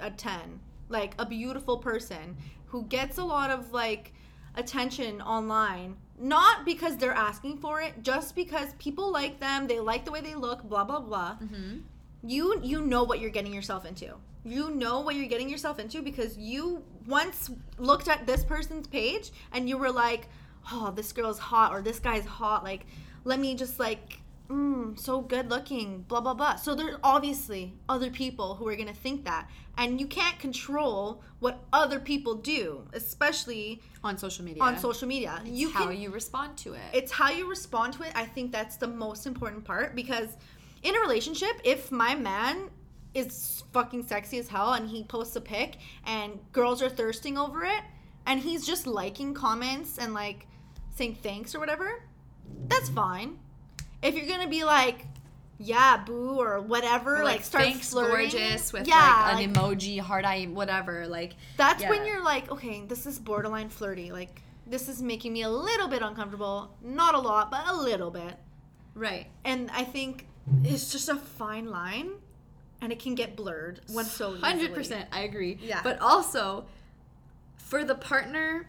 a 10 like a beautiful person who gets a lot of like attention online not because they're asking for it just because people like them they like the way they look blah blah blah Mm-hmm. you you know what you're getting yourself into you know what you're getting yourself into because you once looked at this person's page and you were like oh this girl's hot or this guy's hot like let me just like mm, so good looking blah blah blah so there's obviously other people who are going to think that and you can't control what other people do especially On social media. on social media It's you how can you respond to it. it's how you respond to it. I think that's the most important part because in a relationship, if my man is fucking sexy as hell and he posts a pic and girls are thirsting over it and he's just liking comments and like saying thanks or whatever, that's fine. If you're gonna be like, yeah, boo or whatever, Or, like, start thanks flirting, gorgeous with yeah, like an emoji, heart eye, whatever. Like that's when you're like, okay, this is borderline flirty. Like, this is making me a little bit uncomfortable. Not a lot, but a little bit. right. And I think it's just a fine line, and it can get blurred. One so hundred percent. I agree. Yeah. But also, for the partner,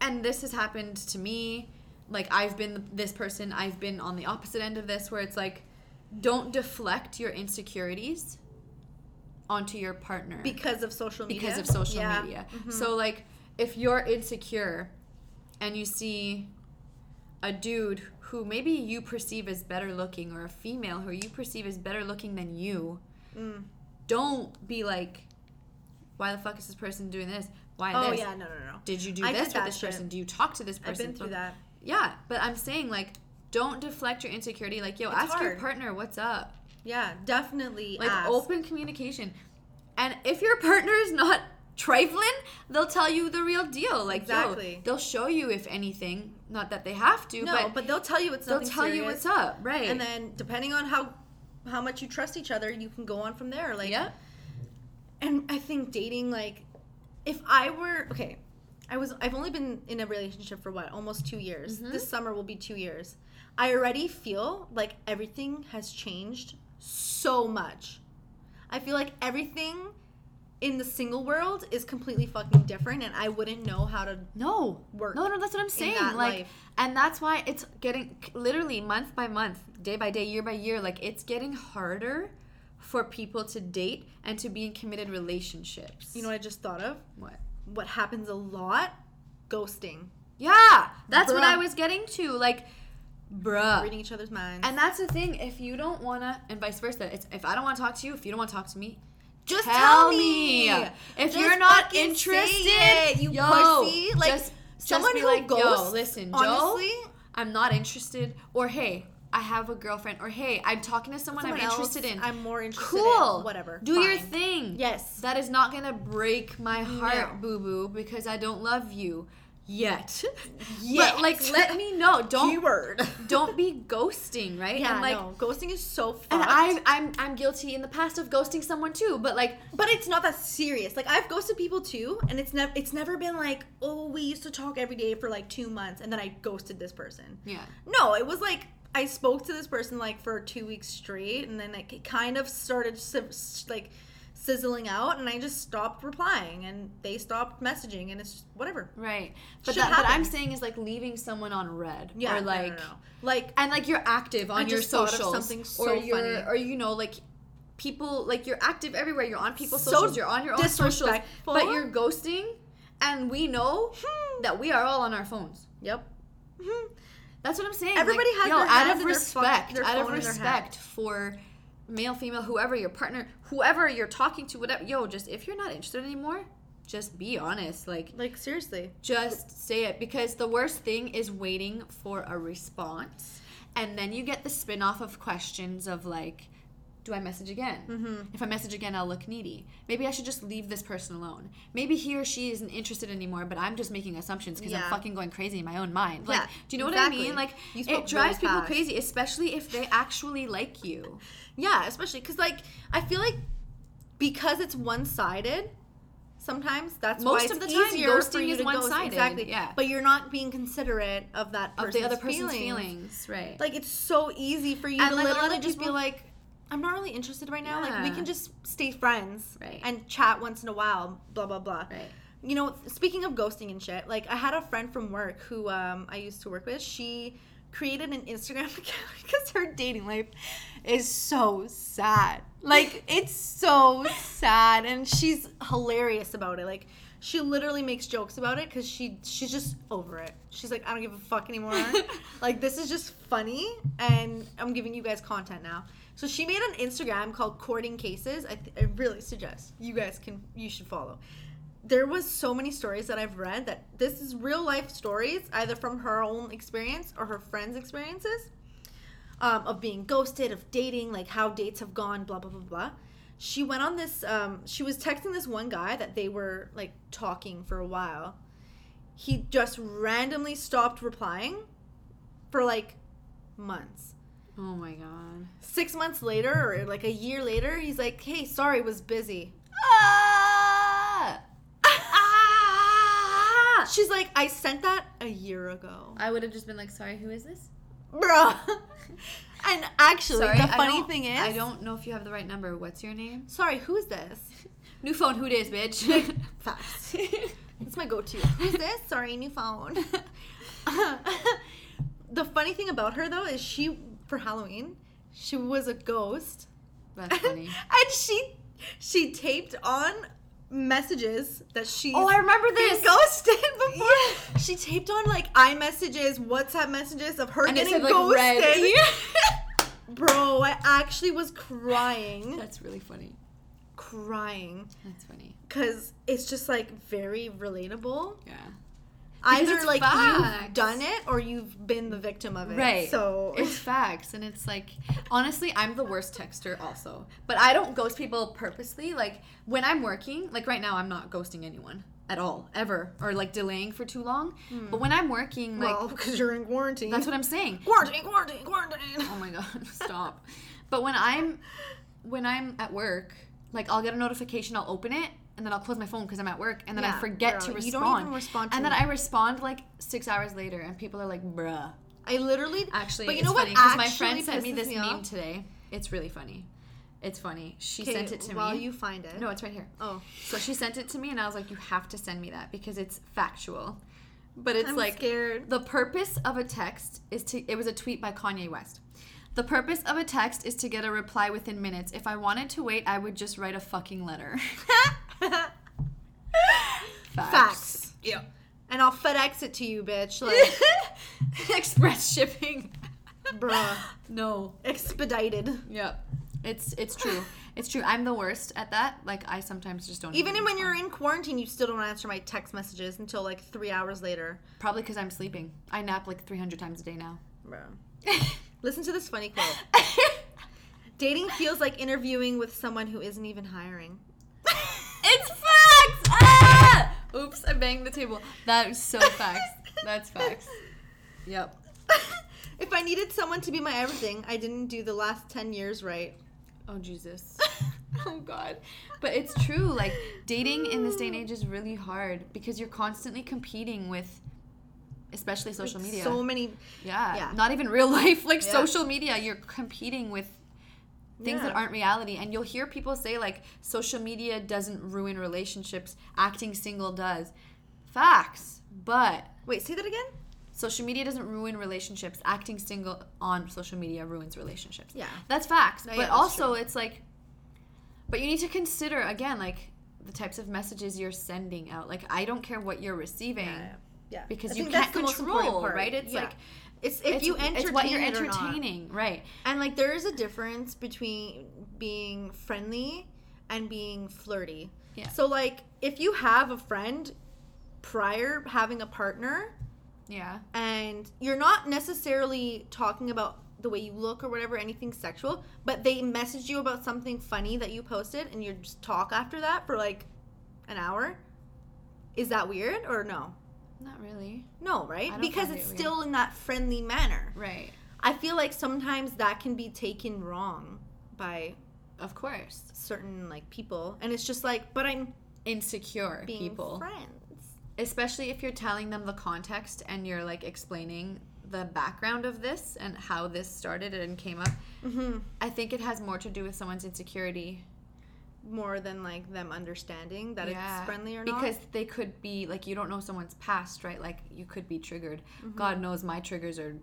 and this has happened to me. Like I've been this person. I've been on the opposite end of this, where it's like, don't deflect your insecurities onto your partner because of social media. because of social Yeah. media. Mhm. So like, if you're insecure, and you see a dude who maybe you perceive as better looking, or a female who you perceive as better looking than you, Mm. don't be like, why the fuck is this person doing this? Why Oh this? yeah, no, no, no. Did you do I this with this shit. person? Do you talk to this person? I've been through that. Yeah, but I'm saying like, don't deflect your insecurity. Like, yo, It's ask your partner what's up. Yeah, definitely. Like ask. open communication. And if your partner is not trifling, they'll tell you the real deal. Like yo, they'll show you if anything. Not that they have to, No, but, but, they'll tell you they'll tell you what's up, right? And then depending on how how much you trust each other, you can go on from there. Like yeah, and I think dating like if I were okay, I was I've only been in a relationship for what almost two years. Mhm. This summer will be two years. I already feel like everything has changed so much. I feel like everything in the single world is completely fucking different, and I wouldn't know how to no, work. no, no. That's what I'm saying. like, life. and that's why it's getting literally month by month, day by day, year by year. Like it's getting harder for people to date and to be in committed relationships. You know what I just thought of? what? What happens a lot? Ghosting, Yeah, that's what I was getting to. Like, bruh. reading each other's minds. And that's the thing. If you don't wanna, and vice versa. It's if I don't want to talk to you, if you don't want to talk to me, just tell me. If Just you're not interested, you yo, pussy. Like just, just someone be who like, yo, ghosts, listen, Joe, I'm not interested. Or hey, I have a girlfriend. Or hey, I'm talking to someone, someone I'm else, interested in. I'm more interested cool. in whatever. Do your thing. Yes. That is not gonna break my heart, No. boo boo, because I don't love you yet. Yet. But like, let me know. Don't Keyword. don't be ghosting, right? Yeah, and like, no. Ghosting is so fucked. and I I'm I'm guilty in the past of ghosting someone too, but like, but it's not that serious. Like I've ghosted people too, and it's never it's never been like, oh, we used to talk every day for like two months, and then I ghosted this person. yeah, No, it was like I spoke to this person like for two weeks straight, and then it kind of started like sizzling out and I just stopped replying and they stopped messaging and it's just whatever. Right. But that, what I'm saying is like leaving someone on read. Yeah. Or like no, no. Like and like you're active on I your just thought of socials. so or you're funny. or you know, like people like you're active everywhere. You're on people's So socials, you're on your own socials. But you're ghosting and we know Hmm. that we are all on our phones. Yep. Mhm. That's what I'm saying. Everybody like, has yo, their out of in their fuck- respect, their out of phone in their hand. respect for male, female, whoever your partner, whoever you're talking to, whatever. Yo, just if you're not interested anymore, just be honest. Like, Like seriously. just say it because the worst thing is waiting for a response, and then you get the spin off of questions of like. Do I message again? Mm-hmm. If I message again, I'll look needy. Maybe I should just leave this person alone. Maybe he or she isn't interested anymore, but I'm just making assumptions because Yeah. I'm fucking going crazy in my own mind. Like, Yeah, do you know what. I mean? Like, it drives really people crazy, especially if they actually like you. Yeah, especially because like I feel like because it's one sided. Sometimes that's why Most it's of the time, ghosting is one-sided, Exactly. yeah. But you're not being considerate of that Of person's the other person's feelings. feelings, right? Like it's so easy for you And, to like, literally of just be like, I'm not really interested right now. Like we can just stay friends Right. and chat once in a while. Blah blah blah. right. You know, speaking of ghosting and shit, like I had a friend from work who um, I used to work with. She created an Instagram account because her dating life is so sad. Like it's so sad, and she's hilarious about it. Like she literally makes jokes about it because she she's just over it. She's like, I don't give a fuck anymore. like this is just funny, and I'm giving you guys content now. So she made an Instagram called Courting Cases. I, th- I really suggest you guys can you should follow there was so many stories that I've read that this is real life stories, either from her own experience or her friends' experiences, um, of being ghosted, of dating, like how dates have gone, blah blah blah blah. She went on this. Um, she was texting this one guy that they were like talking for a while. He just randomly stopped replying for like months. Oh my god. Six months later, or like a year later, he's like, "Hey, sorry, was busy." Ah! Ah! She's like, "I sent that a year ago." I would have just been like, sorry, who is this? Bruh. and actually, Sorry, the funny thing is, I don't know if you have the right number. What's your name? Sorry, who is this? New phone, who dis, bitch? Facts. That's my go-to. Who's this? Sorry, new phone. the funny thing about her though is she, for Halloween, she was a ghost, That's funny. and she she taped on messages that she Oh, I remember this. ghosted before. She taped on like iMessages, WhatsApp messages of her And getting said, like, ghosted. Bro, I actually was crying, That's really funny. crying, That's funny. because it's just like very relatable. Yeah. Either like facts. you've done it or you've been the victim of it. Right. So It's facts, and it's like honestly, I'm the worst texter also. But I don't ghost people purposely. Like when I'm working, like right now, I'm not ghosting anyone at all, ever, or like delaying for too long. Hmm. But when I'm working, like well, because you're in quarantine. that's what I'm saying. quarantine, quarantine, quarantine. Oh my god, stop. But when I'm when I'm at work, like I'll get a notification, I'll open it, and then I'll close my phone because I'm at work, and then I forget girl, to respond. you don't even respond to and then. I respond like six hours later, and people are like, "Bruh." I literally Actually, but you know what? because my friend sent me this me meme off? today. It's really funny. It's funny. She sent it to while me. While you find it. No, it's right here. Oh, So she sent it to me, and I was like, "You have to send me that because it's factual." But it's I'm like scared. the purpose of a text is to. It was a tweet by Kanye West. The purpose of a text is to get a reply within minutes. If I wanted to wait, I would just write a fucking letter. Facts. Yeah. And I'll FedEx it to you, bitch. Like, Express shipping. bruh, No. expedited. Yep. It's it's true. It's true. I'm the worst at that. Like I sometimes just don't. Even even when you're in quarantine, you still don't answer my text messages until like three hours later. Probably because I'm sleeping. I nap like 300 times a day now. Bro. Listen to this funny quote. Dating feels like interviewing with someone who isn't even hiring. It's facts. Ah! Oops! I banged the table. That is so facts. That's facts. Yep. if I needed someone to be my everything, I didn't do the last 10 years right. Oh Jesus. oh God. But it's true. Like dating in this day and age is really hard because you're constantly competing with, especially social Like, media. So many. yeah. yeah. Not even real life. Like Yeah. social media, you're competing with things that aren't reality. And you'll hear people say like social media doesn't ruin relationships, acting single does. Facts, but Wait, say that again. social media doesn't ruin relationships. Acting single on social media ruins relationships. Yeah. That's facts. Yeah, but yeah, that's also it's like but you need to consider again like the types of messages you're sending out. Like I don't care what you're receiving. Yeah. Because I you can't that's the most important control, right? It's Yeah. like it's if it's, you entertain it's what you're it or not. entertaining, right? And like there is a difference between being friendly and being flirty. Yeah. So like if you have a friend prior having a partner Yeah. and you're not necessarily talking about the way you look or whatever anything sexual, but they message you about something funny that you posted and you just talk after that for like an hour, is that weird or no? Not really. No, right? Because it's it still in that friendly manner. Right. I feel like sometimes that can be taken wrong by Of course. certain like people and it's just like but i'm Insecure people. friends Especially if you're telling them the context and you're like explaining the background of this and how this started and came up. mm-hmm. I think it has more to do with someone's insecurity. More than like them understanding that it's friendly or not because they could be like you don't know someone's past, right? Like you could be triggered. Mm-hmm. God knows my triggers are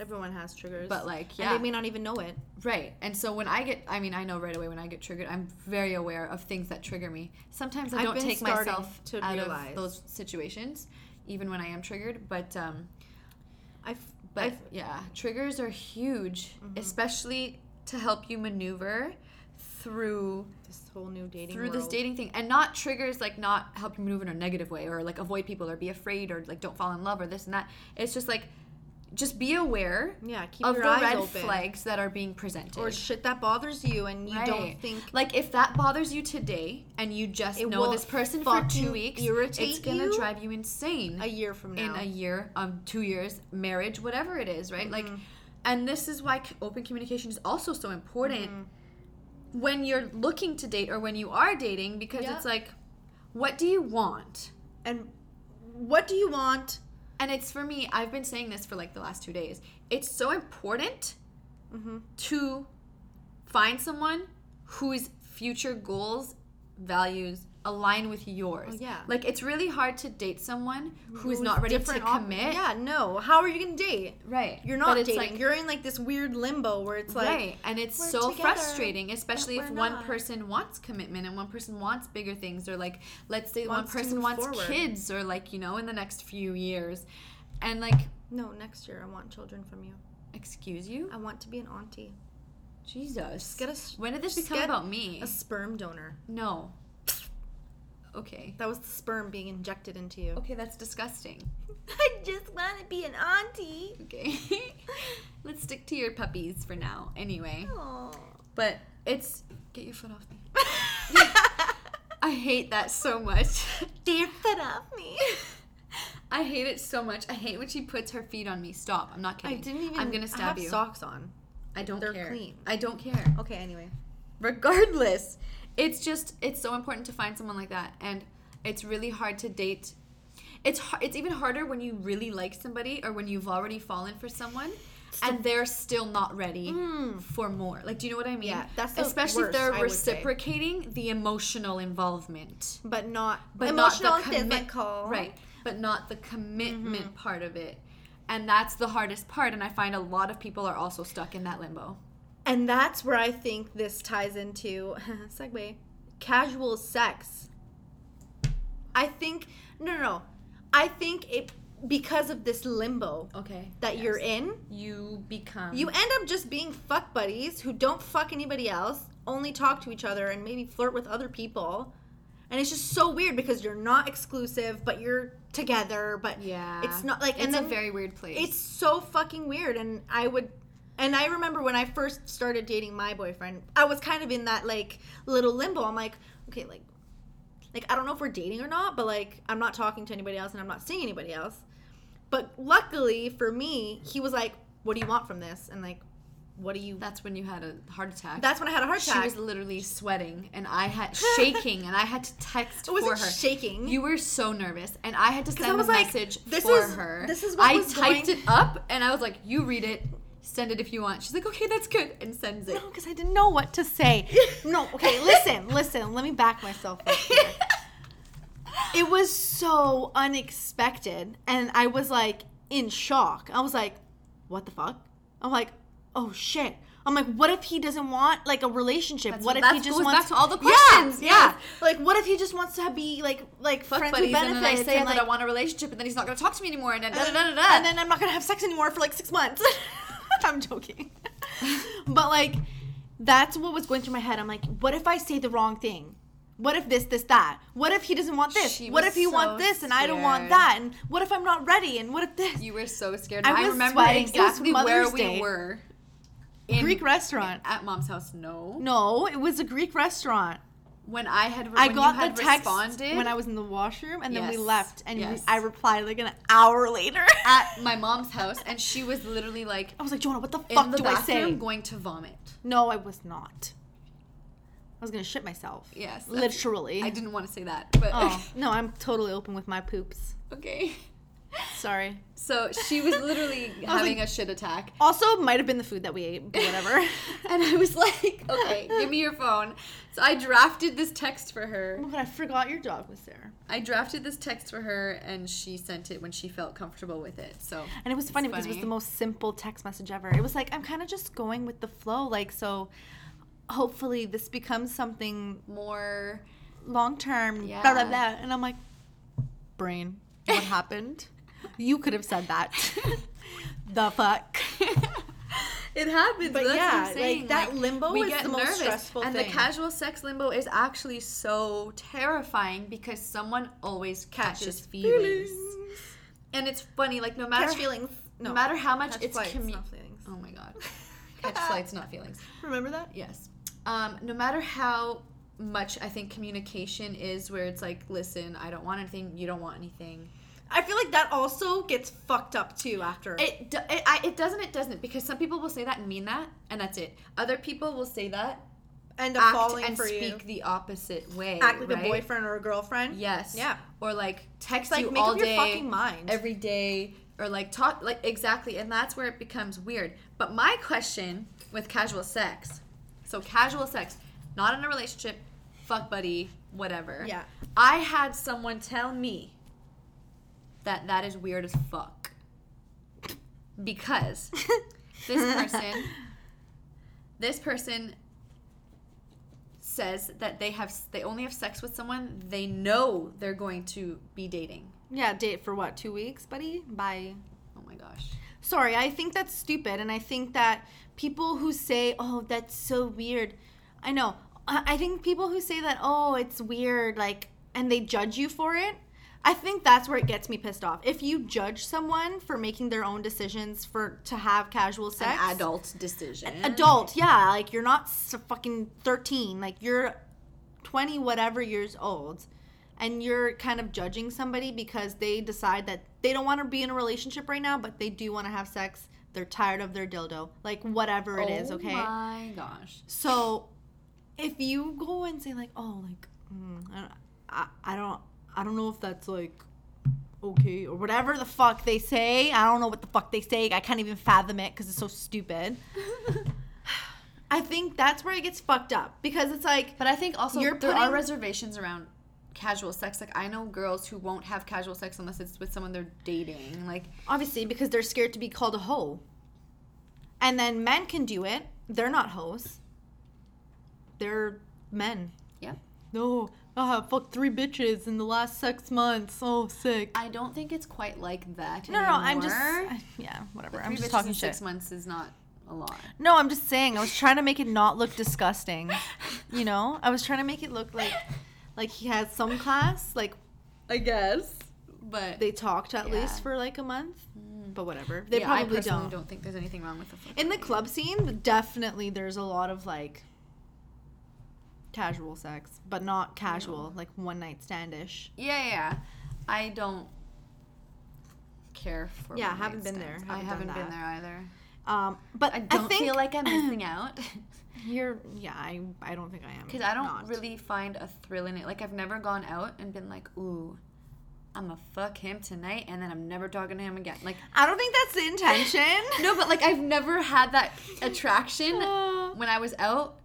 everyone has triggers But, like, and yeah. they may not even know it right. And so when I get I mean, I know right away when I get triggered, I'm very aware of things that trigger me. Sometimes I I've don't take myself to out realize. of those situations even when I am triggered, but um i've But I've, yeah, triggers are huge, Mm-hmm. especially to help you maneuver through this whole new dating through this dating thing, and not triggers like not help you move in a negative way or like avoid people or be afraid or like don't fall in love or this and that. It's just like just be aware yeah keep of your the eyes red open flags that are being presented. or shit that bothers you and you don't think like if that bothers you today and you just It know this person for two weeks, it's gonna drive you insane a year from now in a year, um, two years, marriage, whatever it is, right? Like, Mm-hmm. and this is why open communication is also so important Mm-hmm. When you're looking to date or when you are dating because it's like, what do you want? and what do you want And it's for me, I've been saying this for like the last two days. It's so important Mm-hmm. to find someone whose future goals, values align with yours. Oh, yeah. Like, it's really hard to date someone who's Who's not ready to op- commit. yeah no how are you gonna date Right. you're not dating like- you're in like this weird limbo where it's like right and it's so together, frustrating especially if one not. person wants commitment and one person wants bigger things or like let's say Wants one person wants forward. kids or like you know in the next few years and like no next year i want children from you excuse you i want to be an auntie jesus get a when did this become about me a sperm donor no okay that was the sperm being injected into you okay that's disgusting i just want to be an auntie okay let's stick to your puppies for now anyway Aw. but it's get your foot off me i hate that so much Dear foot off me I hate it so much. I hate when she puts her feet on me. Stop. I'm not kidding. i didn't even I'm gonna I stab have you. socks on I don't They're care. clean. I don't care. okay anyway Regardless, it's just it's so important to find someone like that, and it's really hard to date. It's it's even harder when you really like somebody or when you've already fallen for someone. And they're still not ready for more. Like, do you know what I mean? Mm. Yeah, that's the especially worst, if they're I reciprocating the emotional involvement. but not but emotional not the physical right but not the commitment Mm-hmm. part of it and that's the hardest part and i find a lot of people are also stuck in that limbo And that's where I think this ties into segue casual sex. I think no no no. I think it because of this limbo okay that you're in, you become you end up just being fuck buddies who don't fuck anybody else, only talk to each other and maybe flirt with other people. And it's just so weird because you're not exclusive, but you're together, but yeah it's not like it's and then a very weird place it's so fucking weird and i would and i remember when i first started dating my boyfriend i was kind of in that like little limbo. I'm like okay like like i don't know if we're dating or not but like i'm not talking to anybody else and i'm not seeing anybody else. But luckily for me he was like what do you want from this? And like what do you that's when you had a heart attack. That's when i had a heart attack. she was literally sweating and i had shaking and i had to text for her. shaking. you were so nervous and i had to send a like, message this for is- her. this is what i typed going- it up and i was like you read it Send it if you want. She's like, okay, that's good, and sends it. No, because I didn't know what to say. No, okay, listen, listen. Let me back myself up here. It was so unexpected, and I was like in shock. I was like, "What the fuck?" I'm like, "Oh shit." I'm like, what if he doesn't want like a relationship? That's what if he just goes wants back to all the Yeah, questions, Yeah, yes. Like, what if he just wants to be like like Fuck friends buddies, with and benefits? then I say and, that like, I want a relationship, and then he's not gonna talk to me anymore, and then and, da da da. and then I'm not gonna have sex anymore for like six months. I'm joking, but like that's what was going through my head. I'm like, what if I say the wrong thing? What if this, this, that? What if he doesn't want this? She what if he so wants this and I don't want that? And what if I'm not ready? And what if this? You were so scared. I I, remember sweating. Exactly where Mother's we were. In, Greek restaurant. At mom's house, no. No, it was a Greek restaurant. When I had, I got had the text responded when I was in the washroom, and then we left, and Yes. I replied like an hour later. at my mom's house, and she was literally like I was like, Jonah, what the fuck the do I say? bathroom going to vomit. No, I was not. I was gonna shit myself. Yes, literally. I didn't want to say that, but Oh no, I'm totally open with my poops. okay. Sorry. So she was literally was having like- a shit attack. Also, might have been the food that we ate, but whatever. and I was like, okay, give me your phone. So I drafted this text for her. oh, but I forgot your dog was there. I drafted this text for her, and she sent it when she felt comfortable with it. So And it was funny because it was the most simple text message ever. It was like, I'm kind of just going with the flow. Like, so hopefully this becomes something more. long term. Blah, blah, Yeah. blah. And I'm like, brain, what happened? You could have said that. the fuck? It happens. But yeah, like, that limbo is the most stressful and thing. the casual sex limbo is actually so terrifying because someone always catches, feelings. And it's funny, like no matter Catch feelings. no, matter how much Catch it's flights, commu- not feelings. Oh my god, catch flights, not feelings. Remember that? Yes. Um, no matter how much I think communication is, where it's like, listen, I don't want anything, you don't want anything. I feel like that also gets fucked up too after. It do- it, I, it doesn't. It doesn't because some people will say that and mean that, and that's it. Other people will say that, up act falling and for speak you. the opposite way. Act like right? a boyfriend or a girlfriend. Yes. Yeah. Or like text Like, you make all up your day, fucking mind. every day, or like talk like exactly, and that's where it becomes weird. But my question with casual sex, so casual sex, not in a relationship, fuck buddy, whatever. Yeah. I had someone tell me that that is weird as fuck because this person this person says that they have they only have sex with someone they know they're going to be dating. Yeah, date for what? Two weeks, buddy? Bye. Oh my gosh. Sorry, I think that's stupid, and I think that people who say, "Oh, that's so weird," I know. I I think people who say that, "Oh, it's weird," like, and they judge you for it. I think that's where it gets me pissed off. If you judge someone for making their own decisions for to have casual sex, An adult decision. adult, yeah, like you're not s- fucking 13, like you're 20 whatever years old and you're kind of judging somebody because they decide that they don't want to be in a relationship right now, but they do want to have sex. They're tired of their dildo. Like whatever it is, okay? Oh my gosh. So if you go and say like, "Oh, like mm, I, don't- I, I don't I don't know if that's like okay or whatever the fuck they say. I don't know what the fuck they say. I can't even fathom it cuz it's so stupid." I think that's where it gets fucked up because it's like But I think also You're there are reservations around casual sex. Like I know girls who won't have casual sex unless it's with someone they're dating. Like obviously because they're scared to be called a hoe. And then men can do it. They're not hoes. They're men. yeah. No, Ah, I fucked three bitches in the last six months. Oh, sick. I don't think it's quite like that. No, no, I'm just. I- yeah, whatever. I'm just bitches talking in shit. Six months is not a lot. No, I'm just saying. I was trying to make it not look disgusting. You know, I was trying to make it look like like he had some class. Like I guess. But they talked at Yeah. least for like a month. Mm. But whatever. They yeah, probably don't. don't. think there's anything wrong with the fuck In the club scene, definitely there's a lot of like casual sex, but not casual, like one night standish. Yeah, yeah. I don't care for. Yeah, haven't been there, stands. I haven't done haven't been that. there either. Um, but I don't think, feel like I'm missing out You're yeah, I I don't think I am. because I don't not. really find a thrill in it. Like I've never gone out and been like, ooh, I'm gonna fuck him tonight, and then I'm never talking to him again. Like, I don't think that's the intention. no, but like I've never had that attraction Uh. when I was out,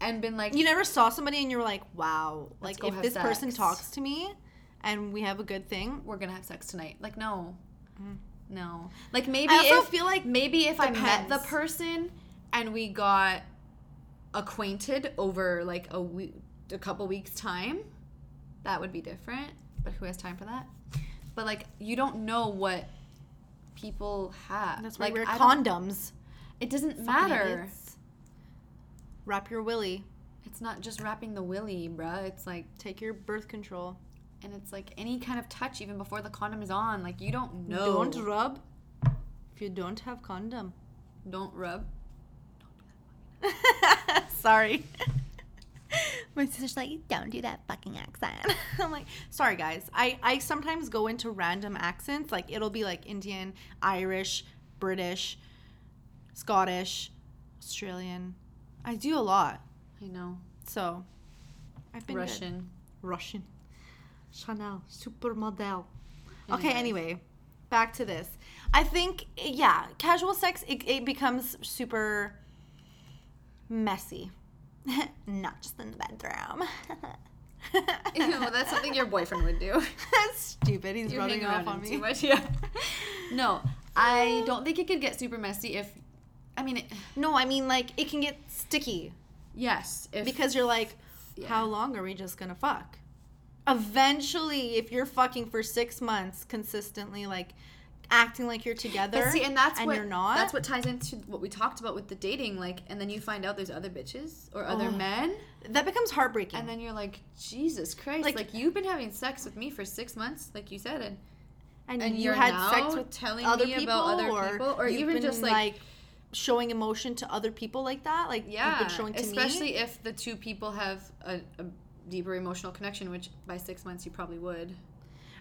and been like, you never saw somebody and you were like, wow, like if this person talks to me and we have a good thing. we're gonna have sex tonight. Like, no, no. Like maybe Mm. I also if, feel like maybe if I met the person and we got acquainted over like a week, a couple weeks time, that would be different. But who has time for that? But like, you don't know what people have. That's why like we wear condoms. It doesn't Fucking matter. idiots. Wrap your willy. It's not just wrapping the willy, bruh. It's like, Take your birth control. and it's like any kind of touch, even before the condom is on. Like you don't know. Don't rub if you don't have condom. Don't rub. sorry. My sister's like, don't do that fucking accent. I'm like, sorry guys. I, I sometimes go into random accents. Like it'll be like Indian, Irish, British, Scottish, Australian. I do a lot. I know. So I've been good. Russian. Russian. Chanel, supermodel. Okay, anyway, back to this. I think, yeah, casual sex, it, it becomes super messy. Not just in the bedroom. Ew, that's something your boyfriend would do. That's stupid. He's You rubbing hang it around off on me. too much. Yeah. No, I don't think it could get super messy if. I mean, it, No, I mean, like, it can get sticky yes. If, because you're like, Yeah. how long are we just gonna fuck? Eventually, if you're fucking for six months consistently, like, acting like you're together, But see, and that's what you're not, That's what ties into what we talked about with the dating, like, and then you find out there's other bitches or other Oh. men, that becomes heartbreaking. and then you're like, Jesus Christ! Like- Like, you've been having sex with me for six months, like you said, and and, and you you're had sex with telling other me people, about other or people, or you've even just, like- showing emotion to other people like that, like yeah, you've been showing to especially me. if the two people have a, a deeper emotional connection, which by six months you probably would.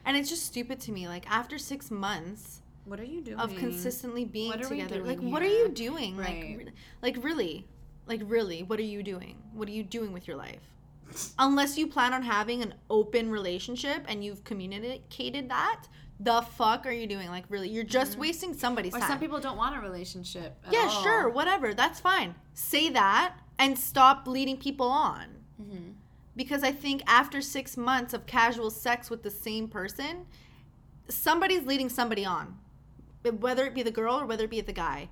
And it's just stupid to me. Like after six months What are you doing? of consistently being together, like doing what are you doing? Right. re- like really, like really, what are you doing? What are you doing with your life? Unless you plan on having an open relationship and you've communicated that, the fuck are you doing? Like really, you're just wasting somebody's time. Or time. some people don't want a relationship. at Yeah, all. sure, whatever. That's fine. Say that and stop leading people on. Mhm. Because I think after six months of casual sex with the same person, somebody's leading somebody on. Whether it be the girl or whether it be the guy.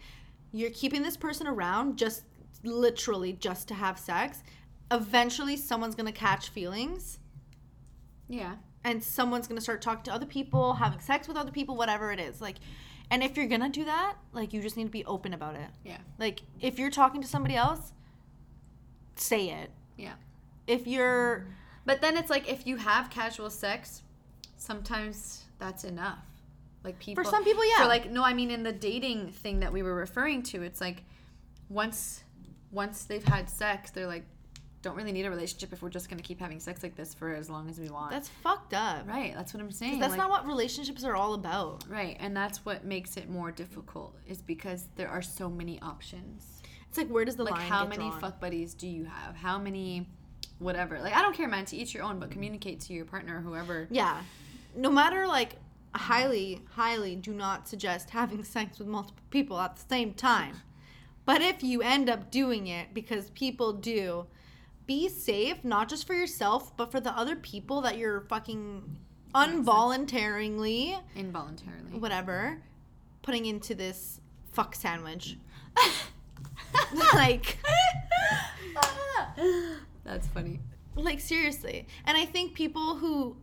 You're keeping this person around just literally just to have sex. Eventually, someone's going to catch feelings Yeah. And someone's gonna start talking to other people, having sex with other people, whatever it is. Like, and if you're gonna do that, like, you just need to be open about it. Yeah. Like, if you're talking to somebody else, say it. Yeah. If you're, But then it's like if you have casual sex, sometimes that's enough. Like people For some people, yeah. For like no, I mean in the dating thing that we were referring to, it's like once once they've had sex, they're like don't really need a relationship if we're just gonna keep having sex like this for as long as we want. that's fucked up. right. That's what I'm saying. That's like- not what relationships are all about. Right, and that's what makes it more difficult is because there are so many options. It's like, where does the like line how many drawn? fuck buddies do you have? How many whatever. Like I don't care man to each your own, but communicate to your partner or whoever. Yeah. No matter, like, highly, highly do not suggest having sex with multiple people at the same time. But if you end up doing it because people do, be safe, not just for yourself, but for the other people that you're fucking involuntarily, Involuntarily. whatever, putting into this fuck sandwich. like, That's funny. like seriously. And I think people who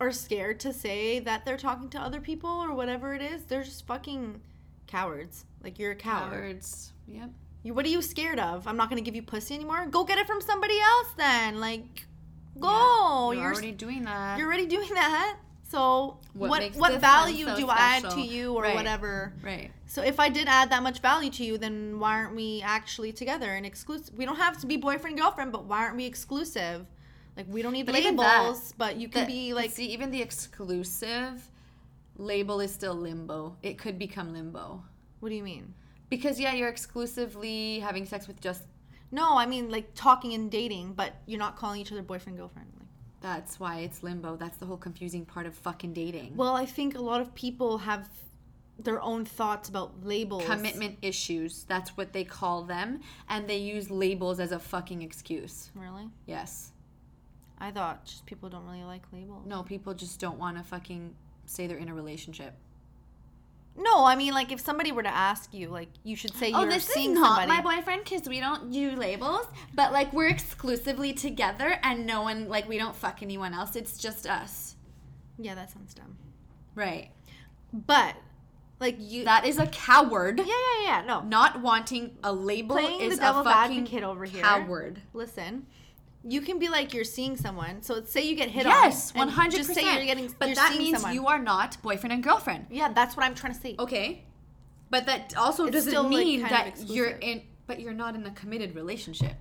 are scared to say that they're talking to other people or whatever it is, they're just fucking cowards. Like you're a coward. Cowards. Yep. You, what are you scared of? I'm not gonna give you pussy anymore. Go get it from somebody else then. Like, go. You're, you're already doing that. you're already doing that. So What what what, value so do I add to you or Right. whatever? right. So if I did add that much value to you, then why aren't we actually together and exclusive? We don't have to be boyfriend girlfriend, but why aren't we exclusive? Like we don't need But even that- labels, but you can The- be like see, even the exclusive label is still limbo. It could become limbo. what do you mean? Because yeah, you're exclusively having sex with just No, I mean like talking and dating, but you're not calling each other boyfriend girlfriend. Like That's why it's limbo. That's the whole confusing part of fucking dating. Well, I think a lot of people have their own thoughts about labels. Commitment issues. That's what they call them. And they use labels as a fucking excuse. Really? Yes. I thought just people don't really like labels. No, people just don't want to fucking say they're in a relationship. No, I mean like if somebody were to ask you, like you should say Oh, you're this is not somebody. my boyfriend because we don't do labels, but like we're exclusively together and no one, like we don't fuck anyone else. It's just us. yeah, that sounds dumb. Right. But like you, That is a coward. yeah, yeah, yeah. No, Not wanting a label Playing is the devil's a fucking advocate over here. coward. listen. You can be like you're seeing someone. So say you get hit Yes, on. and hundred Just percent. say you're getting. but you're that means someone. you are not boyfriend and girlfriend. Yeah, that's what I'm trying to say. Okay, but that also It's doesn't still, like, mean kind that you're in. But you're not in a committed relationship.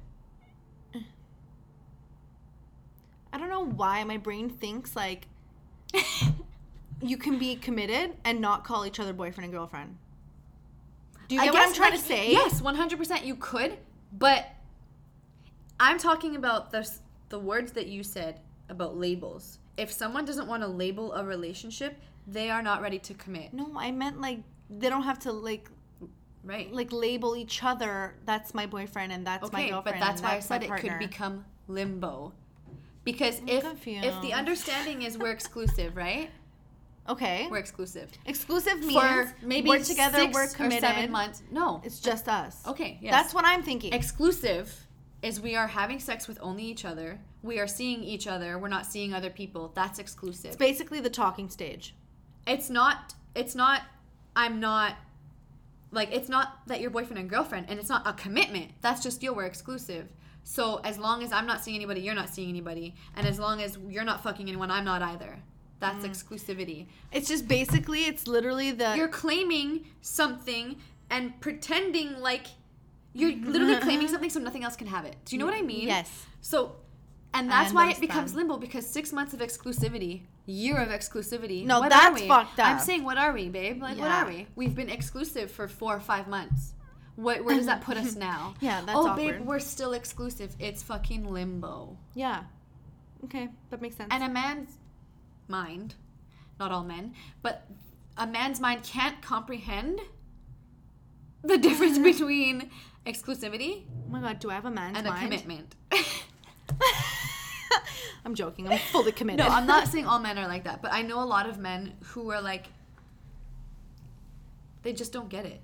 I don't know why my brain thinks like you can be committed and not call each other boyfriend and girlfriend. Do you I get what I'm trying like, to say? Yes, one hundred percent. You could, but I'm talking about the the words that you said about labels. If someone doesn't want to label a relationship, they are not ready to commit. No, I meant like they don't have to like Right. like label each other. That's my boyfriend and that's my okay, girlfriend. but that's why I said it could become limbo. Because if if confused. the understanding is we're exclusive, right? okay. We're exclusive. Exclusive means For maybe we're together, six we're or seven months. No, It's just us. okay. Yes. That's what I'm thinking. exclusive is we are having sex with only each other. We are seeing each other. We're not seeing other people. That's exclusive. it's basically the talking stage. It's not. It's not. I'm not. Like it's not that you're boyfriend and girlfriend, and it's not a commitment. That's just yo. We're exclusive. So as long as I'm not seeing anybody, you're not seeing anybody, and as long as you're not fucking anyone, I'm not either. That's mm. exclusivity. It's just basically it's literally the You're claiming something and pretending like you're literally mm-hmm, claiming mm-hmm. something so nothing else can have it. Do you know what I mean? Yes. So, and that's why it becomes limbo because six months of exclusivity, year of exclusivity. No, what that's are we? fucked I'm saying, what are we, babe? Like, what are we? We've been exclusive for four or five months. What, where does that put us now? Yeah, that's oh, awkward. babe, we're still exclusive. It's fucking limbo. Yeah. Okay, that makes sense. And a man's mind, not all men, but a man's mind can't comprehend the difference between exclusivity oh my god, do I have a man's and mind? a commitment. I'm joking. I'm fully committed. No, I'm not saying all men are like that, but I know a lot of men who are like, they just don't get it.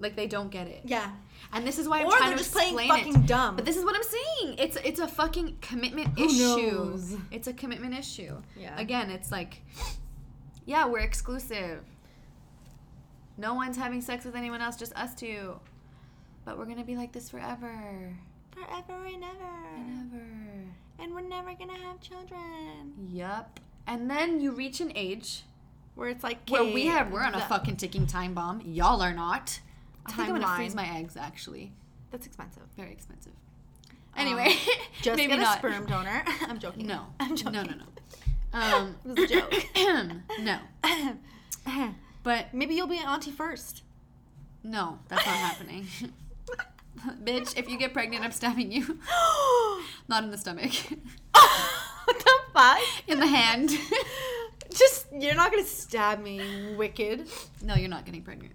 Like they don't get it, yeah. and this is why I'm Or trying to just playing explain fucking it. dumb. But this is what I'm saying. It's it's a fucking commitment Who issue. knows? It's a commitment issue. Yeah. Again, it's like, yeah, we're exclusive. No one's having sex with anyone else, just us two. But we're gonna be like this forever, Forever and ever. and ever. And we're never gonna have children. Yup. And then you reach an age Where it's like where we have we're on a fucking ticking time bomb. Y'all are not. I think I'm gonna freeze my eggs. Actually, That's expensive. very expensive. Anyway, Just maybe get not. a sperm donor. I'm joking. No, I'm joking. no, no, no. Um, It was a joke. no, but Maybe you'll be an auntie first. no, that's not happening. Bitch, if you get pregnant, I'm stabbing you. Not in the stomach, what the fuck? in the hand. Just you're not gonna stab me, wicked. no, you're not getting pregnant.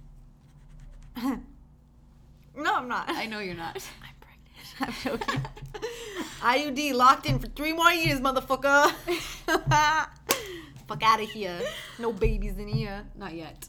no, I'm not. I know you're not. I'm pregnant. I'm joking. IUD locked in for three more years, motherfucker. Fuck out of here. No babies in here. Not yet.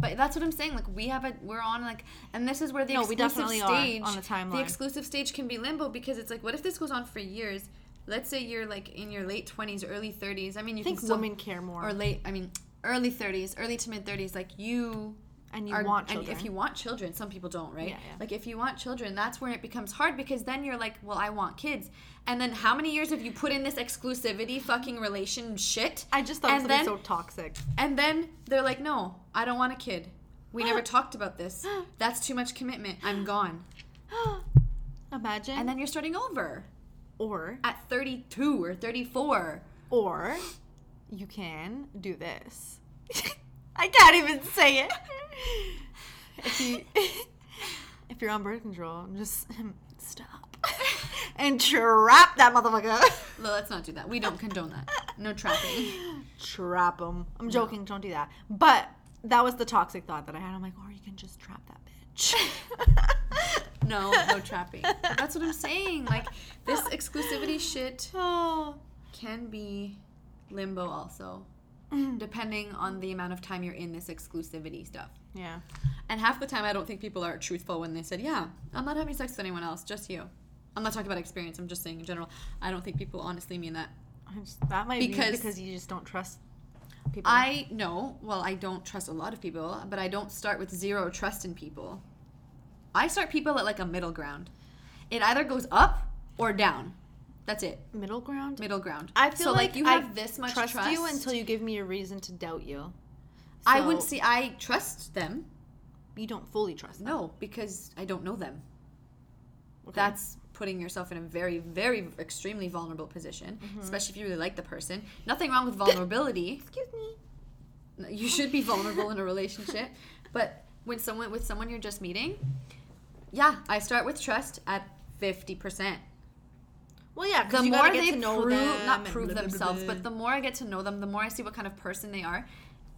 But that's what I'm saying. Like we have a, we're on like, and this is where the No, we exclusive stage on a timeline. The exclusive stage can be limbo because it's like, what if this goes on for years? Let's say you're like in your late 20s, early 30s. I mean, you I think can still, women care more. or late. I mean, early 30s, early to mid 30s. Like you and you are, want and if you want children, some people don't, right? Yeah, yeah. Like if you want children, that's where it becomes hard because then you're like, well, I want kids, and then how many years have you put in this exclusivity fucking relation shit? I just thought it was and gonna be then- so toxic. And then they're like, no, I don't want a kid. We never talked about this. That's too much commitment. I'm gone. Imagine. And then you're starting over or at 32 or 34. or you can do this. I can't even say it. if you if you're on birth control, just stop. and trap that motherfucker. No, let's not do that. We don't condone that. No trapping. trap him. I'm joking. Don't do that. But that was the toxic thought that I had. I'm like, or you can just trap that bitch. No, no trapping. But that's what I'm saying. Like this exclusivity shit oh. can be limbo also, Mm-hmm. depending on the amount of time you're in this exclusivity stuff. Yeah. And half the time, I don't think people are truthful when they said, "Yeah, I'm not having sex with anyone else, just you." I'm not talking about experience. I'm just saying in general. I don't think people honestly mean that. Just- that might Because- be because you just don't trust people. I know. Well, I don't trust a lot of people, but I don't start with zero trust in people. I start people at like a middle ground. It either goes up or down. That's it. middle ground. Middle ground. I feel so like, like, you I have this much trust, trust, you until you give me a reason to doubt you. I wouldn't see. I trust them. You don't fully trust them. No, because I don't know them. Okay. That's putting yourself in a very, very extremely vulnerable position, Mm-hmm. especially if you really like the person. Nothing wrong with vulnerability. Excuse me. you should be vulnerable in a relationship, but when someone with someone you're just meeting, yeah, I start with trust at fifty percent. Well, yeah. The more get they to know prove, them not prove blah, blah, themselves, blah. but the more I get to know them, the more I see what kind of person they are.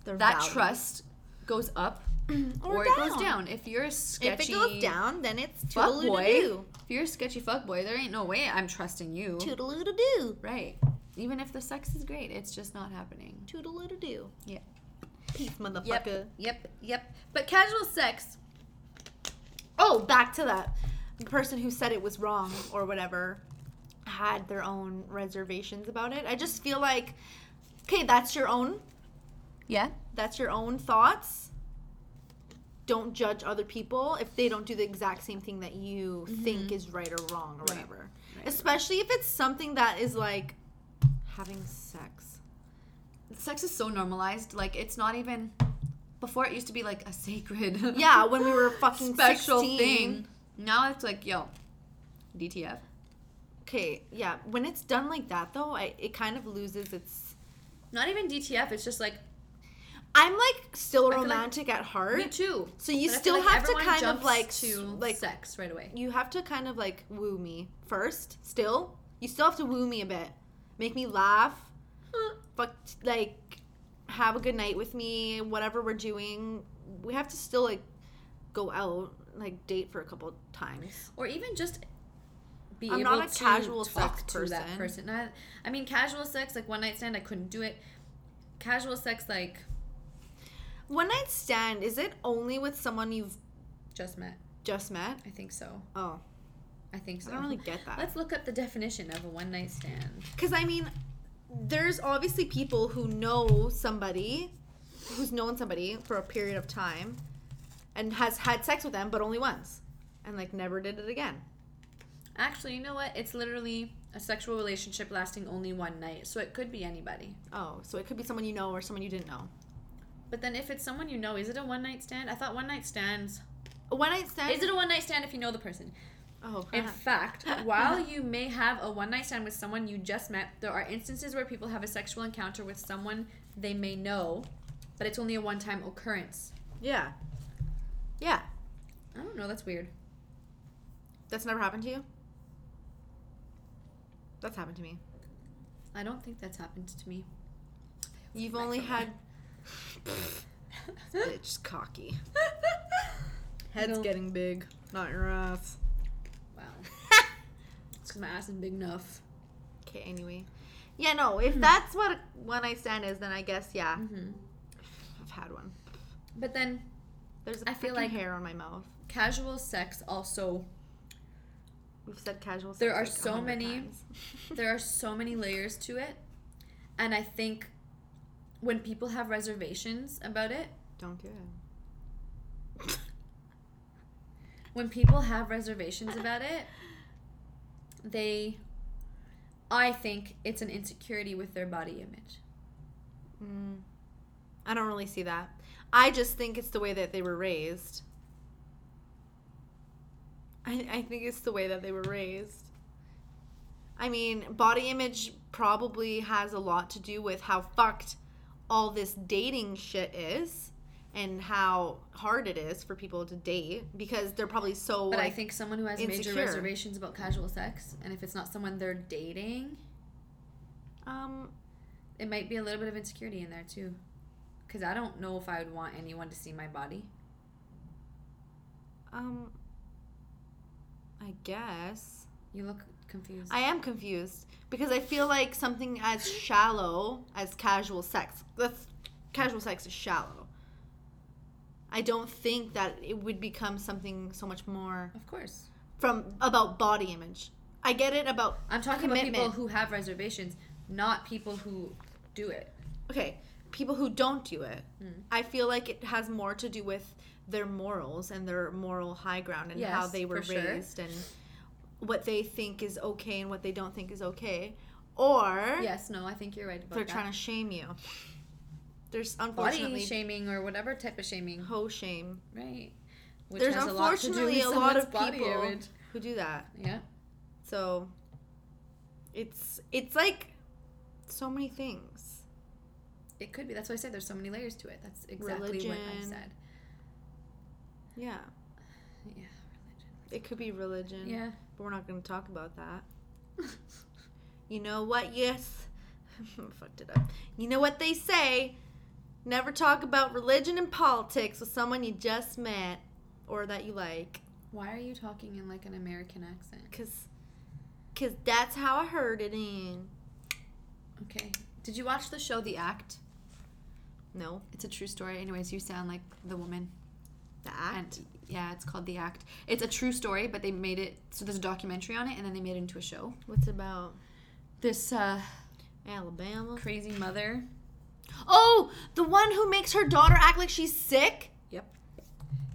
Their that values. trust goes up Or or, it goes down. If you're a sketchy. If it goes down, then it's toodaloo if you're a sketchy fuck boy, there ain't no way I'm trusting you. toodaloo doo. Right. Even if the sex is great, it's just not happening. Toodaloo doo. Yeah. Peace, motherfucker. Yep. Yep. Yep. But casual sex. Oh, back to that. The person who said it was wrong or whatever had their own reservations about it. I just feel like, okay, that's your own. Yeah. That's your own thoughts. Don't judge other people if they don't do the exact same thing that you mm-hmm. think is right or wrong or Right. whatever. Right. Especially if it's something that is like having sex. Sex is so normalized. Like it's not even. Before it used to be like a sacred. Yeah, when we were fucking special 16. thing. Now it's like yo, DTF. Okay, yeah. When it's done like that though, I, it kind of loses its Not even DTF. It's just like I'm like still feel like- romantic at heart. me too. So you But still like have to kind of like to like sex right away. you have to kind of like woo me first. Still, you still have to woo me a bit, make me laugh, fuck, like have a good night with me. Whatever we're doing, we have to still like go out, like date for a couple times. or even just be I'm able not a to casual talk sex to that person. person. I, I mean, casual sex like one night stand, I couldn't do it. Casual sex like One night stand is it only with someone you've just met. just met? I think so. Oh, I think so. I don't really get that. Let's look up the definition of a one night stand. Because I mean, there's obviously people who know somebody, who's known somebody for a period of time, and has had sex with them, but only once, and like never did it again. Actually, you know what? It's literally a sexual relationship lasting only one night, so it could be anybody. Oh, so it could be someone you know or someone you didn't know. But then if it's someone you know, is it a one night stand? I thought one night stands. A one night stand. Is it a one night stand if you know the person? Oh, In fact, while you may have a one night stand with someone you just met, there are instances where people have a sexual encounter with someone they may know, but it's only a one time occurrence. yeah, yeah. I don't know, that's weird. That's never happened to you. That's happened to me. I don't think that's happened to me. You've only had. Bitch, cocky. Head's No. getting big, not your ass. Wow. It's because my ass is big enough. Okay, anyway. Yeah, no, if Hmm. that's what one night stand is, then I guess, yeah, hmm I've had one. But then There's a I feel like- hair on my mouth. casual sex also We've said casual sex. There are like so many- there are so many layers to it and i think when people have reservations about it Don't do it. when people have reservations about it they i think it's an insecurity with their body image Mm. I don't really see that. I just think it's the way that they were raised. I, I think it's the way that they were raised. I mean, body image probably has a lot to do with how fucked all this dating shit is. and how hard it is for people to date because they're probably so But I think someone who has major reservations about casual sex, and if it's not someone they're dating, um it might be a little bit of insecurity in there too. Because I don't know if I would want anyone to see my body. um I guess You look confused. I am confused because I feel like something as shallow as casual sex. That's casual sex is shallow. I don't think that it would become something so much more of course. from about body image. I get it about I'm talking about people who have reservations, not people who do it. okay, people who don't do it. Hmm. I feel like it has more to do with their morals and their moral high ground and how they were for sure. raised and what they think is okay and what they don't think is okay. Or Yes, no, I think you're right about they're that. trying to shame you. There's body unfortunately shaming or whatever type of shaming, hoe shame. right? Which There's has a lot to do unfortunately with a, lot of people who do that. Yeah. So it's it's like so many things. It could be. That's why I said there's so many layers to it. That's exactly what I said. Yeah. Yeah. Religion. It could be religion. Yeah. But we're not going to talk about that. You know what? Yes. Fucked it up. You know what they say? Never talk about religion and politics with someone you just met or that you like. Why are you talking in like an American accent? Cause, cause that's how I heard it in. Okay. Did you watch the show The Act? No, It's a true story. Anyways, you sound like the woman. the act. And yeah, it's called The Act. It's a true story, but they made it so there's a documentary on it and then they made it into a show. What's about? This uh Alabama. crazy mother. Oh, the one who makes her daughter act like she's sick. Yep.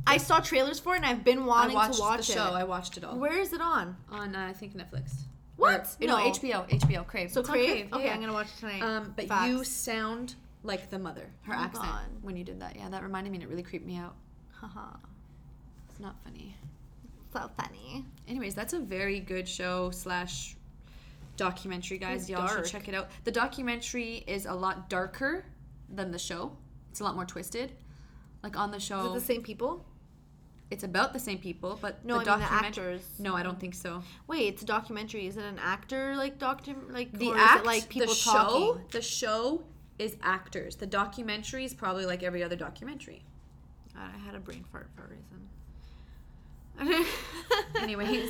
I saw trailers for it, and I've been I wanting watched to watch the it. show. I watched it all. Where is it on? on uh, I think Netflix. What? Or- No. HBO. HBO. Crave. So on Crave? Okay, yeah. I'm gonna watch it tonight. Um, but you sound like the mother. Her Oh, accent God. when you did that. Yeah, that reminded me and it really creeped me out. Haha. It's not funny. So funny. Anyways, that's a very good show slash documentary, guys. It's Y'all dark. should check it out. The documentary is a lot darker than the show. It's a lot more twisted. Like on the Is show, it the same people? it's about the same people, but No, the I mean the actors. No, I don't think so. Wait, it's a documentary. Is it an actor like doctor like The or act, like people the show, talking? the show is actors. The documentary is probably like every other documentary. I had a brain fart for a reason. Anyways,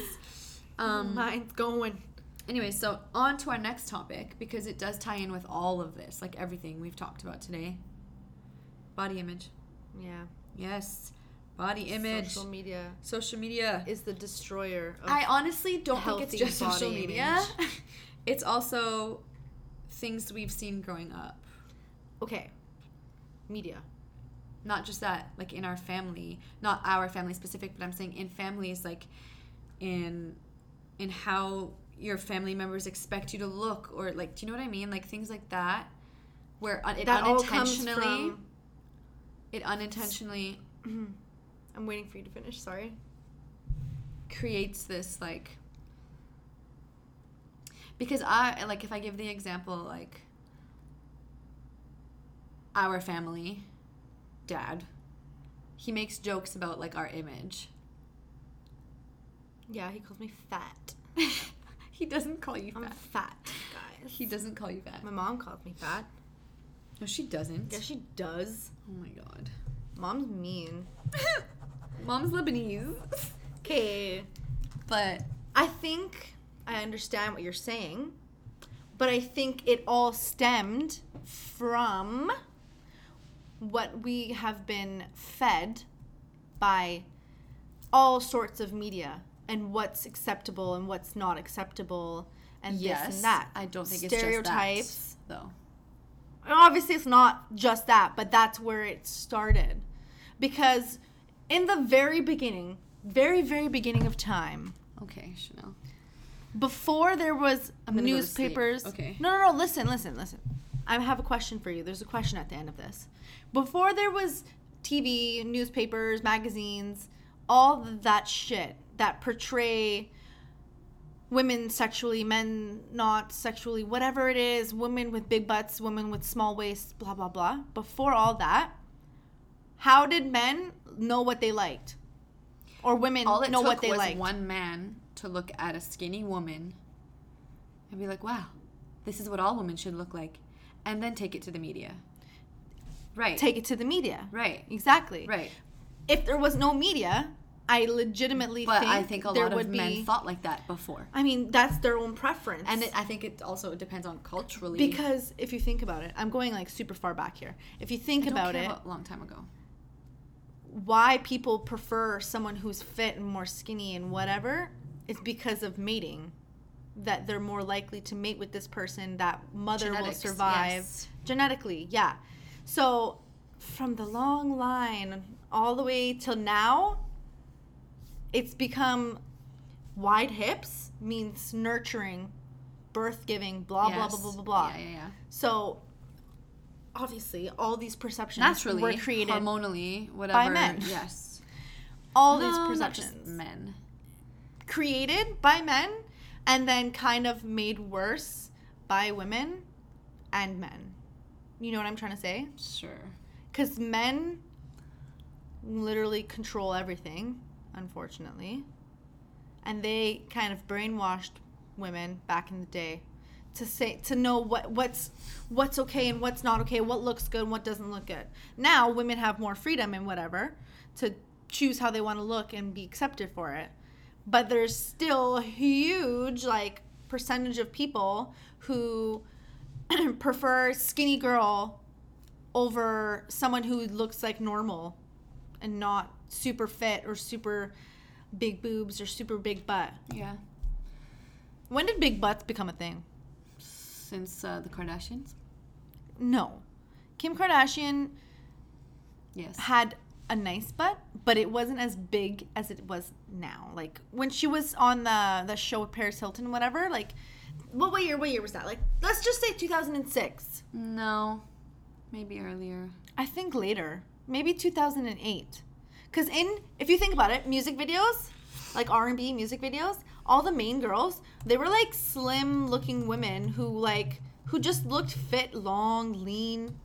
um, mine's going. Anyway, so on to our next topic because it does tie in with all of this, like everything we've talked about today. Body image. Yeah. Yes. Body image. Social media Social media. is the destroyer of I honestly don't think it's just social media. it's also things we've seen growing up. Okay. Media. Not just that, like in our family, not our family specific, but I'm saying in families, like in in how your family members expect you to look, or like, do you know what I mean? Like things like that, where un- it That all comes unintentionally, it unintentionally I'm waiting for you to finish, sorry. creates this like because I like if I give the example like our family dad he makes jokes about like our image Yeah, he calls me fat. he doesn't call you fat. I'm fat guys. he doesn't call you fat My mom calls me fat. no she doesn't Yeah, she does. oh my god Mom's mean. mom's Lebanese Okay. but I think I understand what you're saying, but I think it all stemmed from what we have been fed by all sorts of media and what's acceptable and what's not acceptable and this and that. I don't think stereotypes. it's just that, though obviously it's not just that, but that's where it started. Because in the very beginning, very, very beginning of time, okay Chanel before there was I'm gonna go to sleep. newspapers. Okay. No, no, no. Listen, listen, listen. I have a question for you. There's a question at the end of this. Before there was TV, newspapers, magazines, all that shit that portray women sexually, men not sexually, whatever it is, women with big butts, women with small waists, blah blah blah. Before all that, How did men know what they liked? Or women All it know took what they was liked? one man to look at a skinny woman and be like, "Wow, this is what all women should look like," and then take it to the media. Right. Take it to the media. right. Exactly. Right. If there was no media, I legitimately But think I think a lot of be. men thought like that before. I mean, that's their own preference. And it, I think it also depends on culturally. because if you think about it, I'm going like super far back here. If you think about it, about a long time ago. why people prefer someone who's fit and more skinny and whatever is because of mating. That they're more likely to mate with this person, that mother Genetics, will survive yes. genetically. Yeah. So from the long line all the way till now, it's become wide hips means nurturing, birth giving, blah, blah, blah, blah, blah, blah. Yeah, yeah, yeah. So obviously, all these perceptions Naturally, were created. hormonally, whatever. men. Yes. all No, these perceptions men. created by men and then kind of made worse by women and men. You know what I'm trying to say? Sure. Because men literally control everything, unfortunately. And they kind of brainwashed women back in the day to say to know what what's what's okay and what's not okay, what looks good and what doesn't look good. Now women have more freedom and whatever to choose how they want to look and be accepted for it. But there's still a huge like percentage of people who prefer skinny girl over someone who looks like normal and not super fit or super big boobs or super big butt. Yeah. When did big butts become a thing? Since uh, the Kardashians. No. Kim Kardashian Yes. had a nice butt, but it wasn't as big as it was now. Like when she was on the the show with Paris Hilton, whatever. Like, what, what year? What year was that? Like, let's just say 2006. No. Maybe earlier. I think later, maybe 2008. Cause in if you think about it, music videos, like R&B music videos, all the main girls, they were like slim looking women who like who just looked fit, long, lean.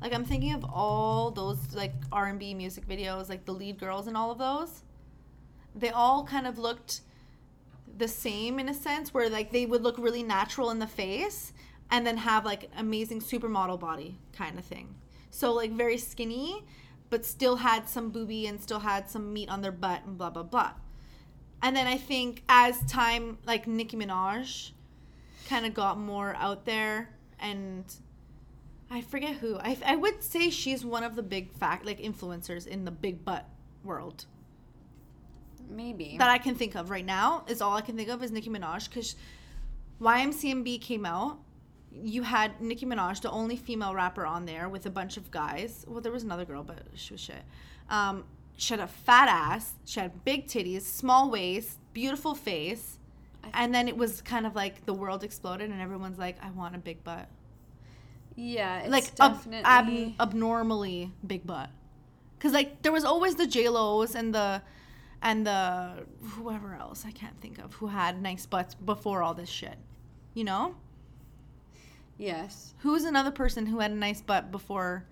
Like I'm thinking of all those like R&B music videos, like the lead girls and all of those. They all kind of looked the same in a sense where like they would look really natural in the face and then have like amazing supermodel body kind of thing. So like very skinny but still had some booby and still had some meat on their butt and blah blah blah. And then I think as time like Nicki Minaj kind of got more out there and I forget who. I, I would say she's one of the big fact like influencers in the big butt world Maybe. that I can think of right now is all I can think of is Nicki Minaj because YMCMB came out. You had Nicki Minaj, the only female rapper on there, with a bunch of guys. Well, there was another girl, but she was shit. Um, she had a fat ass. She had big titties, small waist, beautiful face, and then it was kind of like the world exploded, and everyone's like, "I want a big butt." yeah, it's like ab- ab- abnormally big butt because like there was always the j lo's and the and the whoever else i can't think of who had nice butts before all this shit you know yes. who's another person who had a nice butt before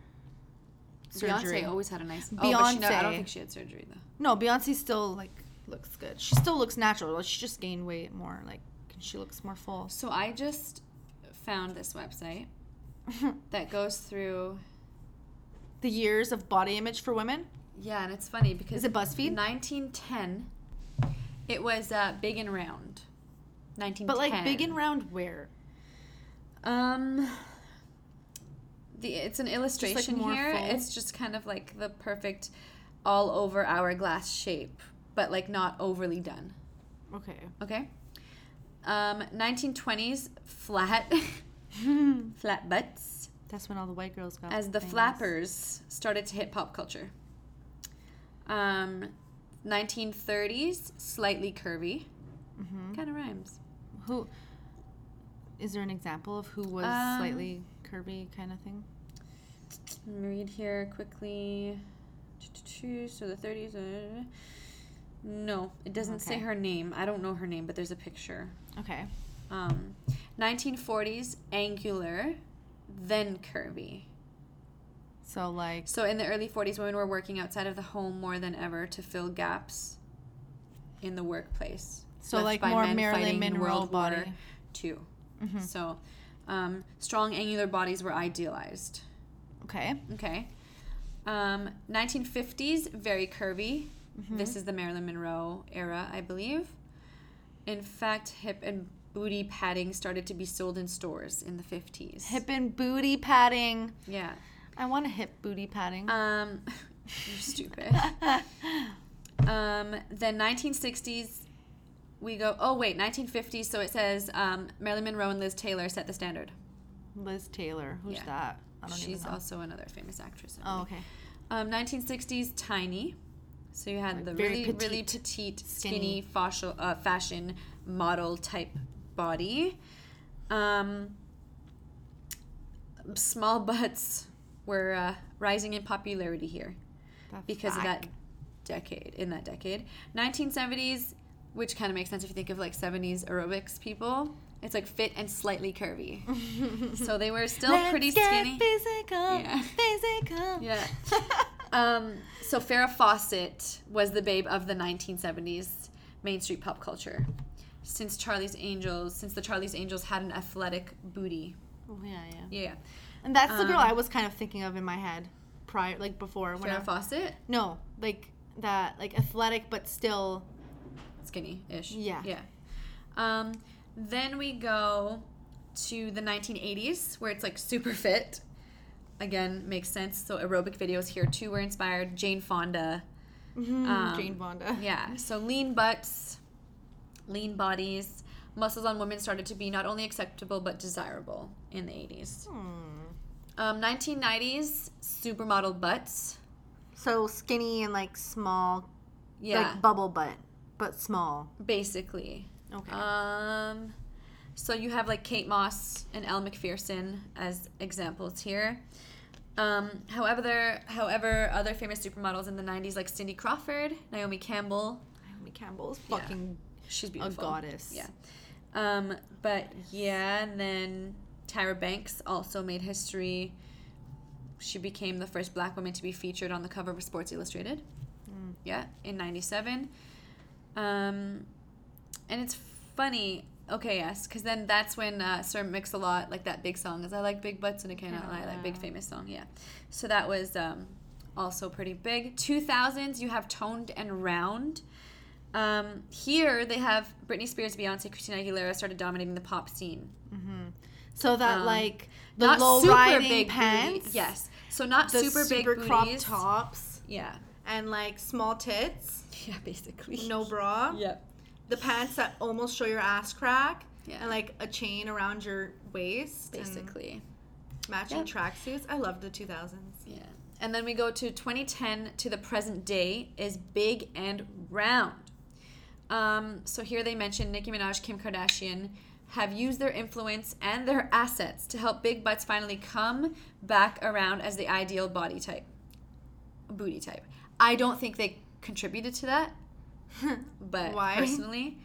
surgery Beyonce always had a nice. Oh, but she never, I don't think she had surgery though. no beyonce still like looks good she still looks natural she just gained weight more like she looks more full So I just found this website that goes through. the years of body image for women Yeah, and it's funny because Is it BuzzFeed? 1910. It was uh, big and round. 1910. but like big and round where Um, the it's an illustration more here. full? It's just kind of like the perfect, all over hourglass shape, but like not overly done. okay Okay. Um, 1920s flat, flat butts that's when all the white girls got as the famous. flappers started to hit pop culture. Um, 1930s slightly curvy. Mhm. Kind of rhymes. Who is there an example of who was Um, slightly curvy kind of thing? Let me read here quickly. So the 30s. Uh, no, it doesn't say her name. I don't know her name, but there's a picture. Okay. Um, 1940s angular, then curvy. So like So in the early 40s, women were working outside of the home more than ever to fill gaps in the workplace. So, like, more Marilyn Monroe War body. II. So um, strong angular bodies were idealized. okay. Okay. Um, 1950s, very curvy. Mm-hmm. This is the Marilyn Monroe era, I believe. In fact, hip and booty padding started to be sold in stores in the 50s. Hip and booty padding. Yeah. I want a hip booty padding. Um, you're stupid. um, then 1960s, we go. Oh wait, 1950s. So it says um, Marilyn Monroe and Liz Taylor set the standard. Liz Taylor. Who's Yeah. that? I don't She's even know. also another famous actress. Oh, okay. Um, 1960s, tiny. So you had Like the really, really petite, petite, skinny. skinny, fashion, uh, fashion model type body. Um, small butts were uh, rising in popularity here The because of that decade. In that decade, 1970s, which kind of makes sense if you think of like 70s aerobics people. It's like fit and slightly curvy. so they were still Let's pretty skinny. Physical. Yeah. Physical. Yeah. Um, so Farrah Fawcett was the babe of the 1970s Main Street pop culture. Since Charlie's Angels, since the Charlie's Angels had an athletic booty. Oh, yeah, yeah. Yeah. And that's the girl Um, I was kind of thinking of in my head prior, like before. When I, Farrah Fawcett, no, like that, like athletic but still. skinny-ish. Yeah. Yeah. Um, then we go to the 1980s where it's like super fit. Again, makes sense. So aerobic videos here too were inspired. Jane Fonda. Um, Jane Fonda. Yeah. So lean butts, lean bodies, muscles on women started to be not only acceptable but desirable in the 80s. Hmm. Um, 1990s, supermodel butts. So skinny and like small, Yeah. like bubble butt, but small. basically. Okay. Um, so you have like Kate Moss and Elle Macpherson as examples here. Um, however, there, however, other famous supermodels in the 90s like Cindy Crawford, Naomi Campbell, Naomi Campbell's Yeah. fucking. She's beautiful. A goddess. Yeah. Um, but yeah, and then Tyra Banks also made history. She became the first black woman to be featured on the cover of Sports Illustrated. Mm. Yeah, in 97. Um, and it's funny. Okay, yes, because then that's when uh, Sir Mix-a-Lot, like that big song, is I like big butts and I cannot lie, that big famous song, yeah. So that was um, also pretty big. 2000s, you have Toned and Round. Um, here they have Britney Spears, Beyonce, Christina Aguilera started dominating the pop scene. So that Um, like the not low super riding big pants. booty. Yes. So not super, super, big crop booties. tops Yeah. and like small tits, Yeah, basically. no bra. Yep. The pants that almost show your ass crack. Yeah. And like a chain around your waist. Basically. matching tracksuits. I love the 2000s. Yeah. And then we go to 2010 to the present day is big and round. Um, so here they mention Nicki Minaj, Kim Kardashian have used their influence and their assets to help big butts finally come back around as the ideal body type, booty type. I don't think they contributed to that, but Why? personally,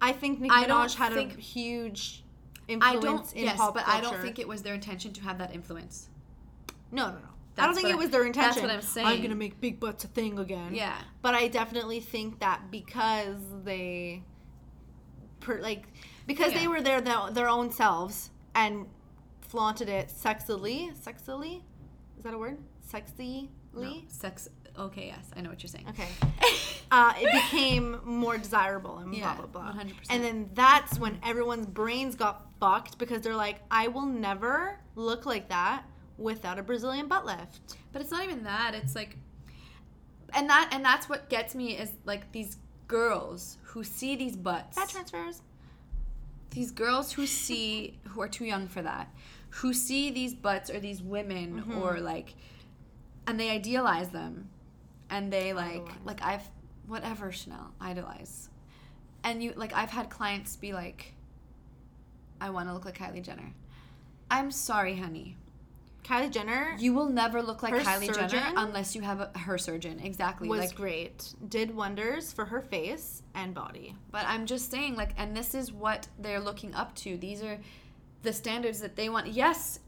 I think Nicki I don't Minaj had a think- huge I influence don't. in Yes, pop but culture. I don't think it was their intention to have that influence. No, no, no. I don't think it I- was their intention. that's what I'm saying. I'm gonna make big butts a thing again. Yeah. But I definitely think that because they, per, like, because Yeah. they were their their their own selves and flaunted it sexily. Sexily, is that a word? Sexily. No, sex. Okay, yes, I know what you're saying. Okay. uh, it became more desirable and Yeah, blah blah blah. 100%. And then that's when everyone's brains got fucked because they're like, I will never look like that without a Brazilian butt lift. But it's not even that. It's like, and that and that's what gets me is like these girls who see these butts. Fat transfers. These girls who see who are too young for that, who see these butts or these women Mm-hmm. or like, and they idealize them, and they like Idolize. like I've whatever Chanel idolize, and you like I've had clients be like, I want to look like Kylie Jenner. I'm sorry, honey. Kylie Jenner You will never look like Kylie Jenner unless you have a, her surgeon. Exactly. was like, great. Did wonders for her face and body. but I'm just saying, like, and this is what they're looking up to. These are the standards that they want. Yes,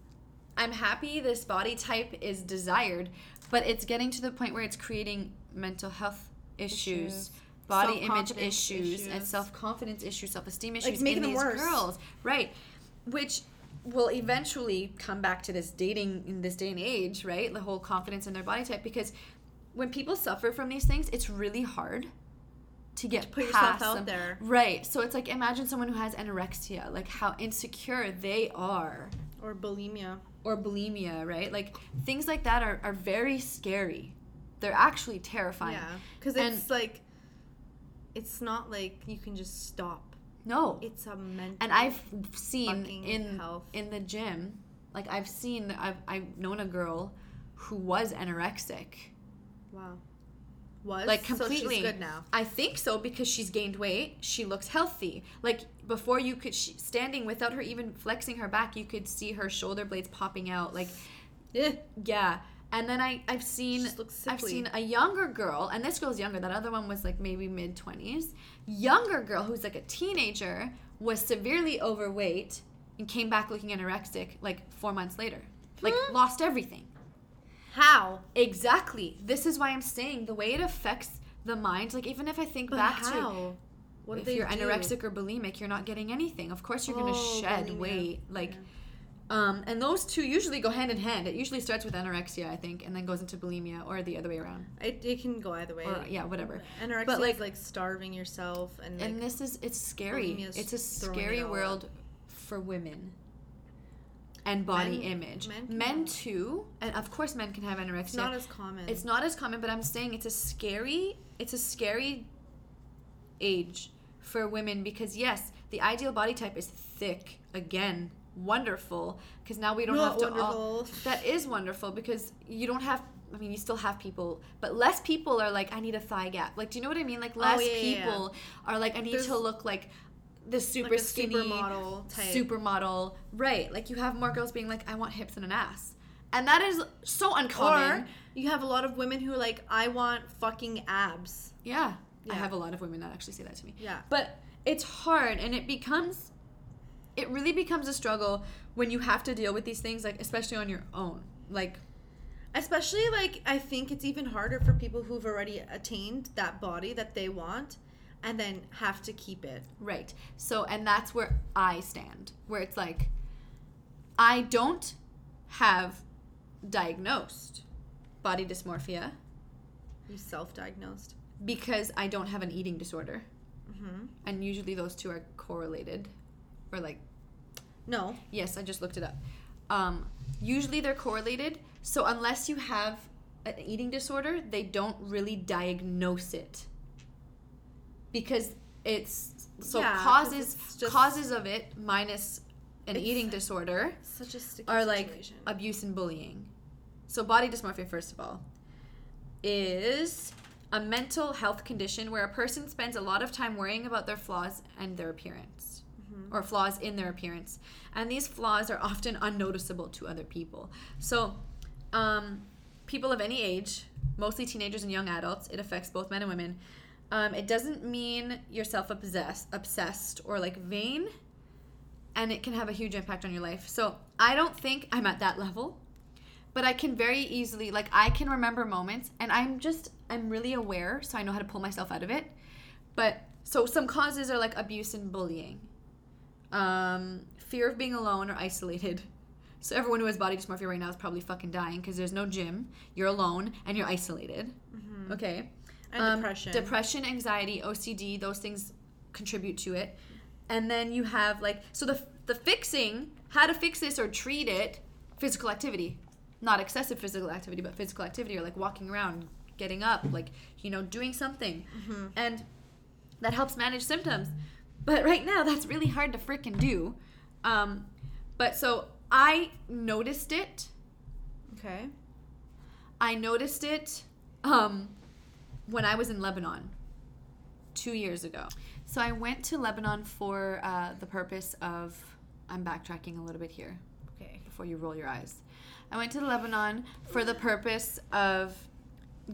I'm happy this body type is desired, but it's getting to the point where it's creating mental health issues, Issues. body image Self-confidence issues, and self confidence issues, self esteem issues making in these worse. girls, right? Which will eventually come back to this dating in this day and age, right? The whole confidence in their body type because when people suffer from these things, it's really hard to get put yourself out them. there. Right. So it's like imagine someone who has anorexia, like how insecure they are Or bulimia. or bulimia, right? Like things like that are, are very scary. They're actually terrifying. Yeah. Because it's like, it's not like you can just stop. No. It's a mental. and I've seen in health. in the gym, like I've seen I've I've known a girl who was anorexic. Wow. Was Like So completely she's good now. I think so because she's gained weight. She looks healthy. Like before, you could she, standing without her even flexing her back, you could see her shoulder blades popping out. Like Yeah. Yeah. And then I, I've seen I've seen a younger girl, and this girl's younger. That other one was like maybe mid twenties. Younger girl who's like a teenager was severely overweight and came back looking anorexic like four months later. Like Hmm. lost everything. How? Exactly. This is why I'm saying the way it affects the mind. Like even if I think But back to how? What if you're do? anorexic or bulimic, you're not getting anything. Of course, you're gonna Oh, shed bulimia. weight. Like, Yeah. Um, and those two usually go hand in hand. It usually starts with anorexia, I think, and then goes into bulimia, or the other way around. It, it can go either way. Or yeah, whatever. Anorexia But, like- is like starving yourself and like and this is it's scary. It's a scary world for women. And body Men- image. men Men, too, and of course men can have anorexia. it's not as common. It's not as common, but I'm saying it's a scary it's a scary age for women because yes, the ideal body type is thick again, wonderful because now we don't Not have to all. That is wonderful because you don't have I mean, you still have people, but less people are like, I need a thigh gap. Like, do you know what I mean? Like, oh, less Oh, yeah, yeah, yeah. people are like, I need There's- to look like the super like skinny supermodel type. supermodel. Right. Like, you have more girls being like, I want hips and an ass. And that is so uncommon. or you have a lot of women who are like, I want fucking abs. Yeah. I have a lot of women that actually say that to me. Yeah. But it's hard and it becomes it really becomes a struggle when you have to deal with these things like especially on your own. Like Especially like I think it's even harder for people who've already attained that body that they want and then have to keep it. right. So and that's where I stand. Where it's like I don't have diagnosed body dysmorphia You self-diagnosed. because I don't have an eating disorder. Mm-hmm. And usually those two are correlated or like No. Yes, I just looked it up. Um, usually they're correlated. So unless you have an eating disorder, they don't really diagnose it because it's so Yeah, 'cause causes it's just- causes of it minus an eating disorder Such a sticky are like situation. abuse and bullying. So body dysmorphia, first of all, is a mental health condition where a person spends a lot of time worrying about their flaws and their appearance, or flaws in their appearance, and these flaws are often unnoticeable to other people. So, um, people of any age, mostly teenagers and young adults, it affects both men and women. Um, it doesn't mean you're self obsessed or like vain and it can have a huge impact on your life. So I don't think I'm at that level, but I can very easily, like, I can remember moments, and I'm just, I'm really aware, so I know how to pull myself out of it. But so some causes are like abuse and bullying, um, fear of being alone or isolated. So everyone who has body dysmorphia right now is probably fucking dying because there's no gym, you're alone, and you're isolated. Okay. And Um, depression. Depression, anxiety, OCD, those things contribute to it. And then you have like so the the fixing, how to fix this or treat it, physical activity. Not excessive physical activity, but physical activity or like walking around, getting up, like, you know, doing something. And that helps manage symptoms. But right now that's really hard to freaking do. Um but so I noticed it okay. I noticed it um, when I was in Lebanon two years ago. So I went to Lebanon for uh, the purpose of. I'm backtracking a little bit here Okay. before you roll your eyes. I went to Lebanon for the purpose of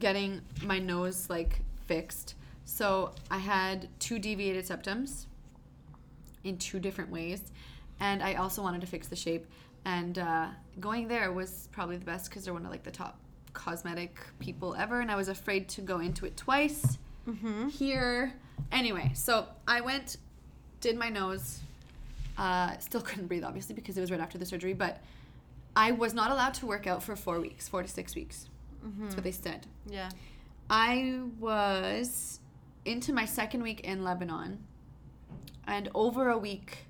getting my nose like fixed. So I had two deviated septums in two different ways, and I also wanted to fix the shape. and uh, going there was probably the best because they're one of like the top cosmetic people ever, and I was afraid to go into it twice. Mm-hmm. Here, anyway, so I went, did my nose. Uh, still couldn't breathe, obviously, because it was right after the surgery. But I was not allowed to work out for four weeks, four to six weeks. That's what they said. Yeah. I was into my second week in Lebanon and over a week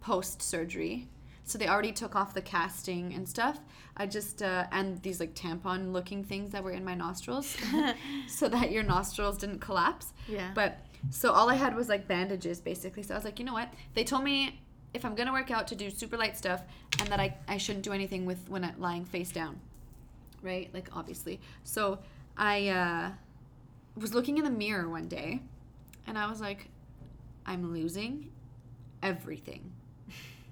post surgery. So they already took off the casting and stuff. I just, uh, and these like tampon looking things that were in my nostrils so that your nostrils didn't collapse. Yeah. But so all I had was like bandages basically. So I was like, you know what? They told me if I'm gonna work out to do super light stuff and that I, I shouldn't do anything with when I'm lying face down. Right? Like obviously. So I uh, was looking in the mirror one day and I was like, I'm losing everything.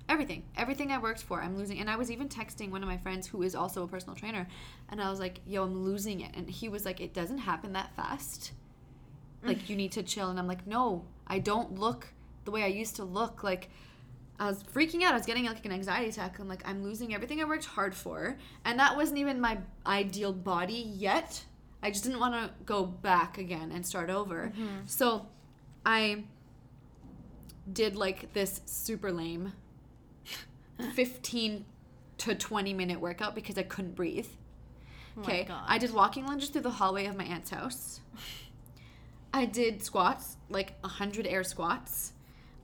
Everything. Everything I worked for, I'm losing. And I was even texting one of my friends who is also a personal trainer and I was like, yo, I'm losing it. And he was like, it doesn't happen that fast. Like you need to chill. And i'm like no i don't look the way i used to look. Like i was freaking out. I was getting like an anxiety attack. I'm like i'm losing everything i worked hard for. And that wasn't even my ideal body yet. I just didn't want to go back again and start over. Mm-hmm. So i did like this super lame 15 to 20 minute workout because i couldn't breathe Oh Okay, God. I did walking lunges through the hallway of my aunt's house. I did squats, like 100 air squats.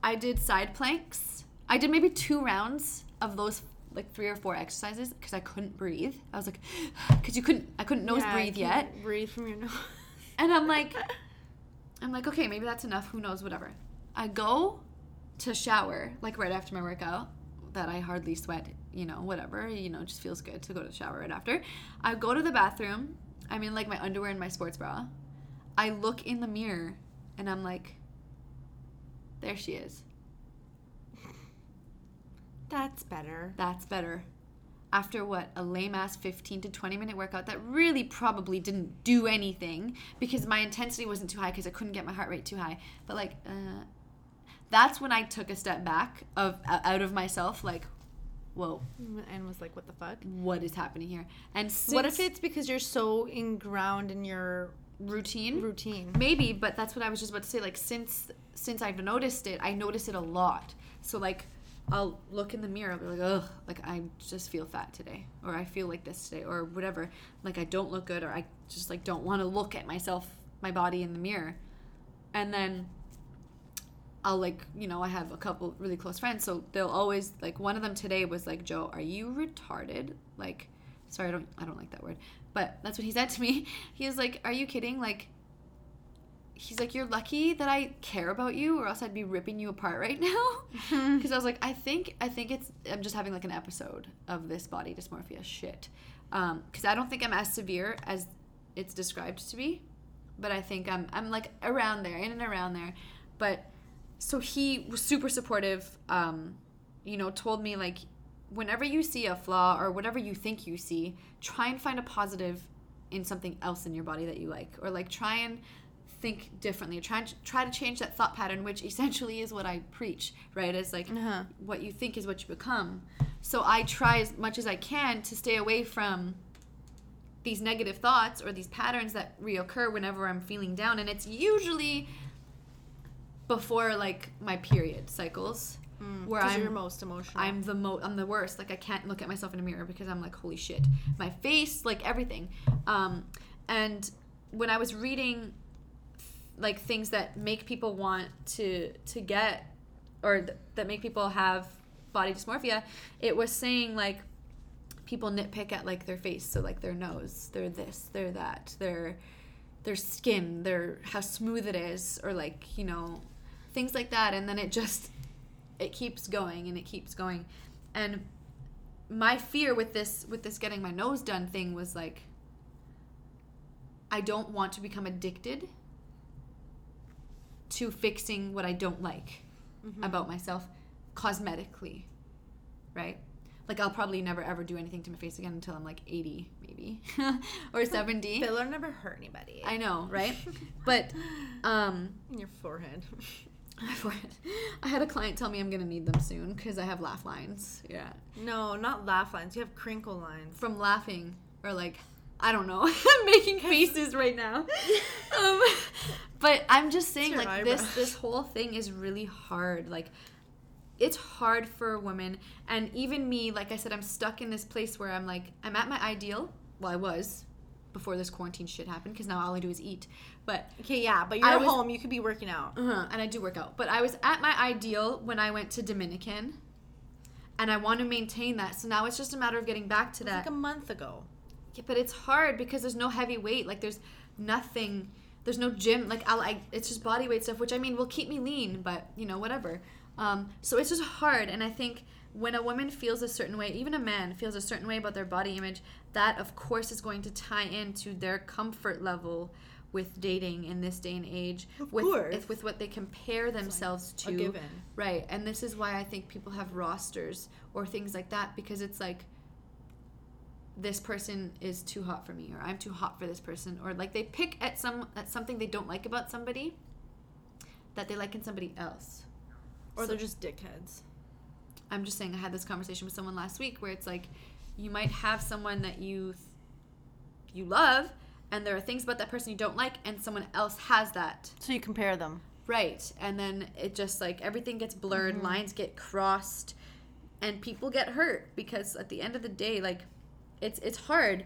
I did side planks. I did maybe two rounds of those like three or four exercises because I couldn't breathe. I was like, because you couldn't, I couldn't nose Yeah, breathe yet. Breathe from your nose. And I'm like, I'm like, okay, maybe that's enough. Who knows? Whatever. I go to shower like right after my workout. That I hardly sweat. You know, whatever. You know, just feels good to go to the shower right after. I go to the bathroom. I'm in like my underwear and my sports bra. I look in the mirror, and I'm like, there she is. That's better. That's better. After what? A lame ass 15 to 20 minute workout that really probably didn't do anything because my intensity wasn't too high because I couldn't get my heart rate too high. But like, uh, that's when I took a step back of out of myself. Like, whoa, And was like, what the fuck? what is happening here? And since What if it's because you're so inground in your routine? routine? Maybe, but that's what I was just about to say. Like since since I've noticed it, I notice it a lot. So like I'll look in the mirror, I'll be like, ugh, like I just feel fat today, or I feel like this today, or whatever. Like I don't look good, or I just like don't want to look at myself, my body in the mirror, and then I'll like, you know, I have a couple really close friends, so they'll always like one of them today was like, Joe, are you retarded? Like, sorry, I don't, I don't like that word, but that's what he said to me. He was like, are you kidding? Like, he's like, you're lucky that I care about you, or else I'd be ripping you apart right now. Because I was like, I think, I think it's, I'm just having like an episode of this body dysmorphia shit. Um, Because I don't think I'm as severe as it's described to be, but I think I'm, I'm like around there, in and around there. But so he was super supportive. Um, you know, told me like, whenever you see a flaw or whatever you think you see, try and find a positive in something else in your body that you like, or like try and think differently. Try try to change that thought pattern, which essentially is what I preach, right? it's like Uh-huh. what you think is what you become. So I try as much as I can to stay away from these negative thoughts or these patterns that reoccur whenever I'm feeling down, and it's usually before like my period cycles where Because I'm you're most emotional. I'm the mo I'm the worst. Like I can't look at myself in a mirror because I'm like, holy shit. My face, like everything. Um, and when I was reading like things that make people want to to get or th- that make people have body dysmorphia, it was saying like people nitpick at like their face, so like their nose, their this, their that, their their skin, their how smooth it is, or like you know things like that, and then it just it keeps going and it keeps going, and my fear with this with this getting my nose done thing was like I don't want to become addicted to fixing what I don't like about myself cosmetically, right? Like I'll probably never ever do anything to my face again until I'm like 80 maybe or 70. Filler never hurt anybody. I know, right? But um in your forehead. I had a client tell me I'm gonna need them soon because I have laugh lines. Yeah, No, not laugh lines. You have crinkle lines. from laughing or like I don't know. I'm making faces right now. um, but I'm just saying, like this this whole thing is really hard. Like it's hard for women, and even me. Like I said, I'm stuck in this place where I'm like I'm at my ideal. Well, I was before this quarantine shit happened because now all I do is eat. But Okay, yeah, but you're I at was- home. You could be working out. uh and I do work out. But I was at my ideal when I went to Dominican, and I want to maintain that. So now it's just a matter of getting back to It's that. like a month ago. Yeah, but it's hard because there's no heavy weight. Like there's nothing. There's no gym. Like I like it's just body weight stuff, which I mean will keep me lean, but you know whatever. Um, so it's just hard, and I think when a woman feels a certain way, even a man feels a certain way about their body image, that of course is going to tie into their comfort level with dating in this day and age, Of with course. with what they compare themselves to. a given. Right, and this is why I think people have rosters or things like that because it's like this person is too hot for me or I'm too hot for this person or like they pick at some at something they don't like about somebody that they like in somebody else. Or So- they're just dickheads. I'm just saying I had this conversation with someone last week where it's like you might have someone that you you love and there are things about that person you don't like and someone else has that. So you compare them. Right. And then it just like everything gets blurred, lines get crossed, and people get hurt because at the end of the day, like it's it's hard.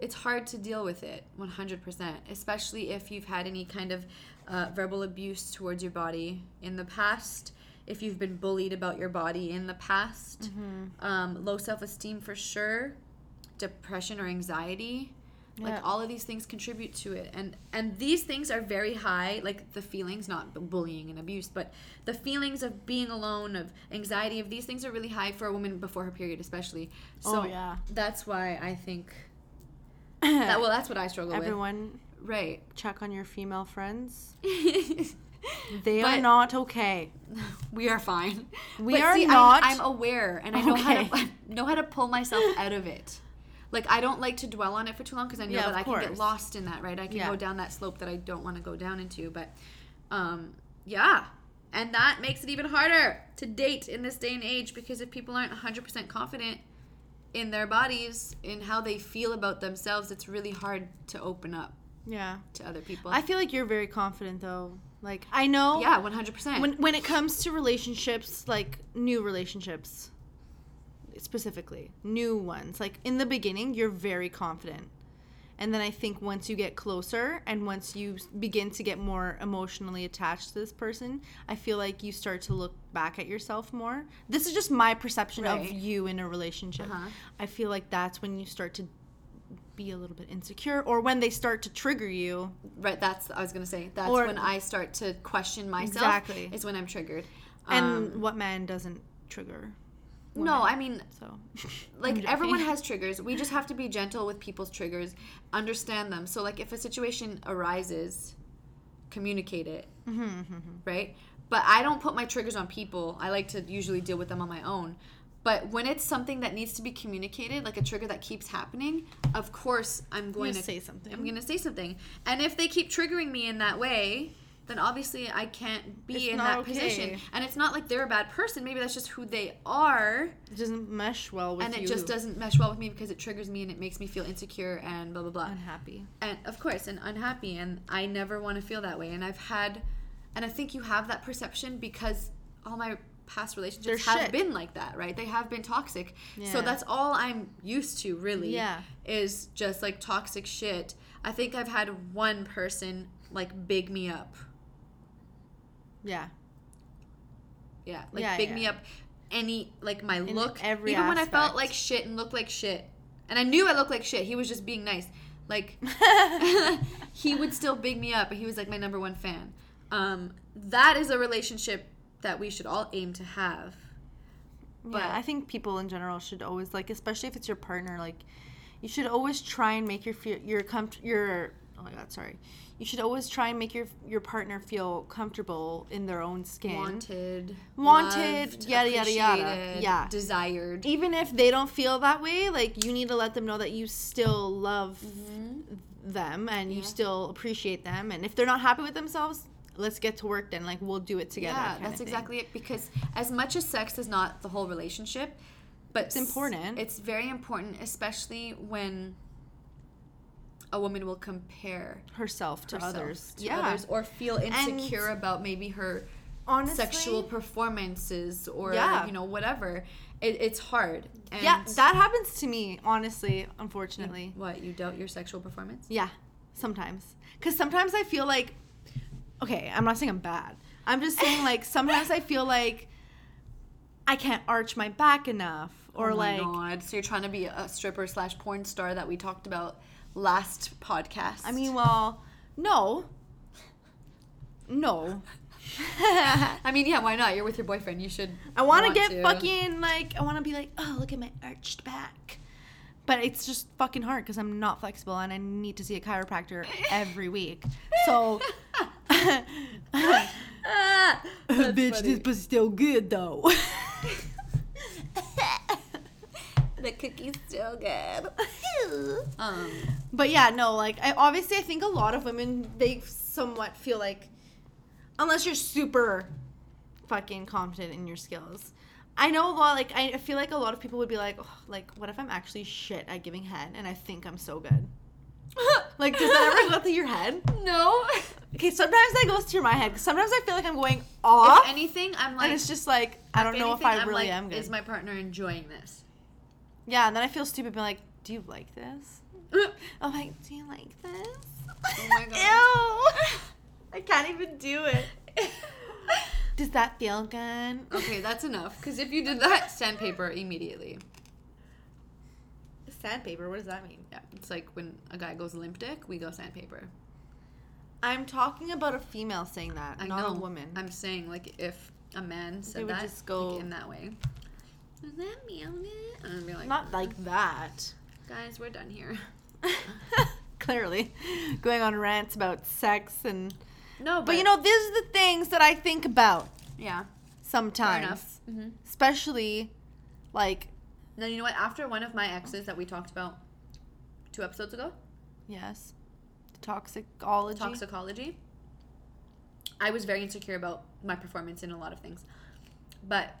It's hard to deal with it 100%, especially if you've had any kind of uh, verbal abuse towards your body in the past, if you've been bullied about your body in the past, um, low self esteem for sure, depression or anxiety like Yeah. all of these things contribute to it and and these things are very high like the feelings not bullying and abuse but the feelings of being alone of anxiety of these things are really high for a woman before her period especially so Oh, yeah. that's why i think that well that's what i struggle Everyone, with right check on your female friends. They But- are not okay. we are fine We But are see, I'm- not- I'm, aware and i know how to know how to pull myself out of it like i don't like to dwell on it for too long because i know Yeah, that i can get lost in that right i can Yeah. go down that slope that i don't want to go down into but um yeah and that makes it even harder to date in this day and age because if people aren't 100% confident in their bodies in how they feel about themselves it's really hard to open up Yeah. to other people I feel like you're very confident though. Like I know yeah 100% when when it comes to relationships, like new relationships specifically, new ones, like in the beginning, you're very confident. And then I think once you get closer and once you s- begin to get more emotionally attached to this person, I feel like you start to look back at yourself more. This is just my perception of Right. you in a relationship. Uh-huh. I feel like that's when you start to be a little bit insecure or when they start to trigger you. right that's i was gonna say that's Or- when i start to question myself Exactly. is when i'm triggered. And Um, what man doesn't trigger? no i mean So like everyone has triggers. We just have to be gentle with people's triggers understand them. So like if a situation arises communicate it. Mm-hmm, right? But i don't put my triggers on people. I like to usually deal with them on my own but when it's something that needs to be communicated like a trigger that keeps happening of course i'm going to say something. i'm going to say something and if they keep triggering me in that way then obviously i can't be It's in that okay. position and it's not like they're a bad person maybe that's just who they are it doesn't mesh well with me. and you. it just doesn't mesh well with me because it triggers me and it makes me feel insecure and blah blah blah unhappy. and of course and unhappy and i never want to feel that way and i've had and i think you have that perception because all my past relationships They're have shit. been like that right? They have been toxic. So that's all i'm used to really Yeah. is just like toxic shit. I think i've had one person like big me up. Yeah. yeah like Yeah, big yeah. me up any like my look. every even when i felt like shit and looked like shit. And i knew i looked like shit. He was just being nice. Like he would still big me up but he was like my number one fan. Um that is a relationship that we should all aim to have But- yeah, I think people in general should always like, especially if it's your partner, like you should always try and make your your comf- your oh my god, sorry. You should always try and make your your partner feel comfortable in their own skin. wanted Wanted, loved, yada, yada, yada. Yeah. desired Even if they don't feel that way, like you need to let them know that you still love mm-hmm. them and you still appreciate them. And if they're not happy with themselves, let's get to work then. Like we'll do it together. Yeah, that's exactly it. Because as much as sex is not the whole relationship, but It's important. It's very important, especially when a woman will compare herself to herself others. to yeah. others, or feel insecure about maybe her Honestly, sexual performances or Yeah. you know whatever. It, it's hard. And Yeah, that happens to me. Honestly, unfortunately. what you doubt your sexual performance? Yeah, sometimes. Because sometimes I feel like, okay, I'm not saying I'm bad. I'm just saying like sometimes I feel like I can't arch my back enough, or oh my like God. so you're trying to be a stripper slash porn star that we talked about last podcast. I mean, well, no, no. I mean, yeah, why not? You're with your boyfriend. You should. I want to get fucking like I want to be like, oh, look at my arched back. But it's just fucking hard because I'm not flexible and I need to see a chiropractor every week. So, Ah, bitch, funny. this pussy's still good though. the cookie's still good. um, But yeah, no, like I obviously I think a lot of women they somewhat feel like unless you're super fucking confident in your skills. I know a lot like I feel like a lot of people would be like, oh, like what if I'm actually shit at giving head and I think I'm so good? Like does that ever go through your head? no. Okay, sometimes that goes through my head. Sometimes I feel like I'm going off. If anying, I'm like. and it's just like I don't know if I I'm really like, am good. Is my partner enjoying this? yeah, and then I feel stupid, being like, "Do you like this?" I'm like, "Do you like this?" Oh my God. Ew! I can't even do it. Does that feel good? okay, that's enough. Because if you did that, sandpaper immediately. Sandpaper. What does that mean? Yeah, it's like when a guy goes limp dick, we go sandpaper. I'm talking about a female saying that, I not know. a woman. I'm saying like if a man said would that, just go- like, in that way. Does that mean it? And I'd be like, not like that. guys, we're done here. Clearly, going on rants about sex and. No, But you know, these are the things that I think about yeah, fair sometimes, enough. hmm especially like Now you know what? After one of my exes that we talked about two episodes ago, yes, toxicology. toxicology. I was very insecure about my performance in a lot of things, but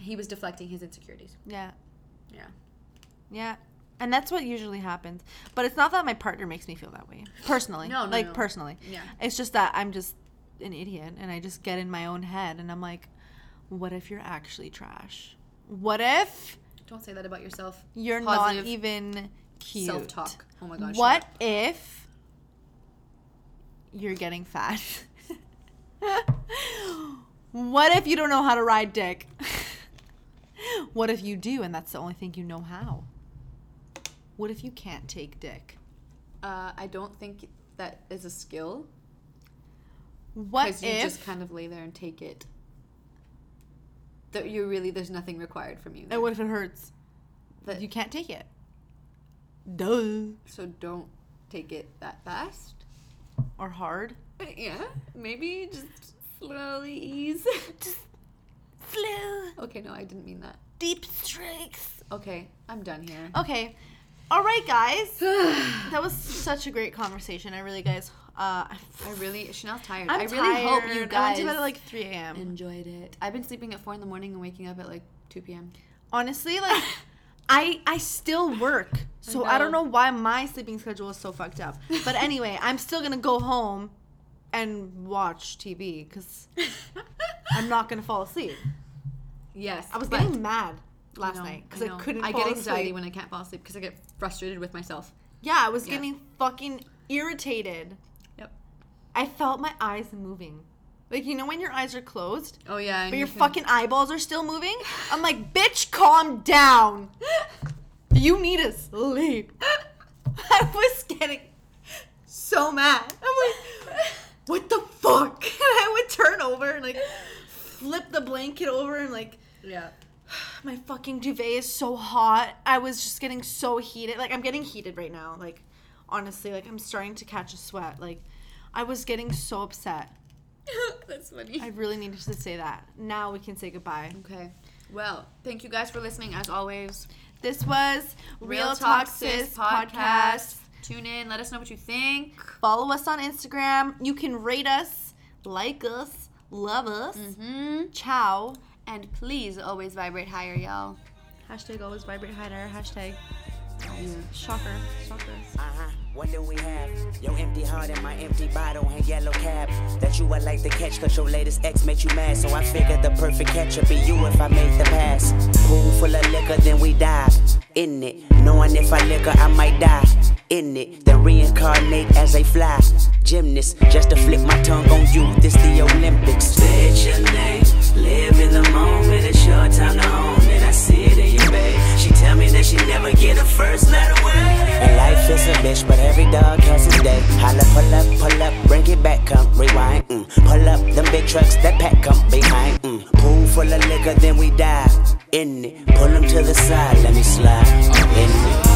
he was deflecting his insecurities. Yeah, Yeah. yeah. And that's what usually happens. But it's not that my partner makes me feel that way. Personally. No, no, Like no. personally. Yeah. It's just that I'm just an idiot and I just get in my own head and I'm like, what if you're actually trash? What if Don't say that about yourself. you're Positive not even cute? Self-talk. Oh my gosh. What if you're getting fat? what if you don't know how to ride dick? what if you do and that's the only thing you know how? What if you can't take dick? Uh, I don't think that is a skill What if you just kind of lay there and take it. That you really there's nothing required from you. and what if it hurts? That- You can't take it. Duh. so don't take it that fast. Or hard. Uh, yeah, maybe just slowly ease. Just slow, okay, no, I didn't mean that. deep strokes. Okay, I'm done here. Okay. All right, guys. that was such a great conversation. I really, guys. Uh, I really Chanel's tired. I'm I really hope tired. you I went guys to bed at like 3 a.m. enjoyed it. I've been sleeping at four in the morning and waking up at like two p.m. Honestly, like, I I still work, so I, don't know. why my sleeping schedule is so fucked up. But anyway, I'm still gonna go home and watch TV because I'm not gonna fall asleep. yes, I was getting mad last know, night because I, know. couldn't. I get anxiety asleep. when I can't fall asleep because I get frustrated with myself. Yeah, I was Yeah. getting fucking irritated. I felt my eyes moving. Like you know when your eyes are closed, Oh yeah, but you your fucking eyeballs are still moving. I'm like, bitch, calm down. You need to sleep. I was getting so mad. I'm like, what the fuck? And I would turn over and like flip the blanket over and like yeah. my fucking duvet is so hot. I was just getting so heated. Like I'm getting heated right now. Like honestly, like I'm starting to catch a sweat. Like I was getting so upset. That's funny. I really needed to say that. Now we can say goodbye. okay. Well, thank you guys for listening as always. This was Real, Talk Sis podcast. Tune in. Let us know what you think. Follow us on Instagram. You can rate us, like us, love us. Mm-hmm. Ciao. And please always vibrate higher, y'all. Hashtag always vibrate higher. Hashtag shocker. Shocker. Uh-huh. What do we have? Your empty heart and my empty bottle and yellow cab. That you would like to catch cause your latest ex made you mad. So I figured the perfect catch would be you if I make the pass. Pool full of liquor, then we dive in it. Knowing if I liquor, I might die in it. Then reincarnate as a fly. Gymnast, just to flip my tongue on you. This the Olympics. Say your name, live in the moment. It's your time to own it. I see it in your babe. Tell me that she never get a first letter away. And life is a bitch, but every dog has his day. Holla, pull up, pull up, bring it back, come rewind. Mm. Pull up them big trucks that pack come behind. Mm. Pool full of liquor, then we dive in it. Pull them to the side, let me slide in it.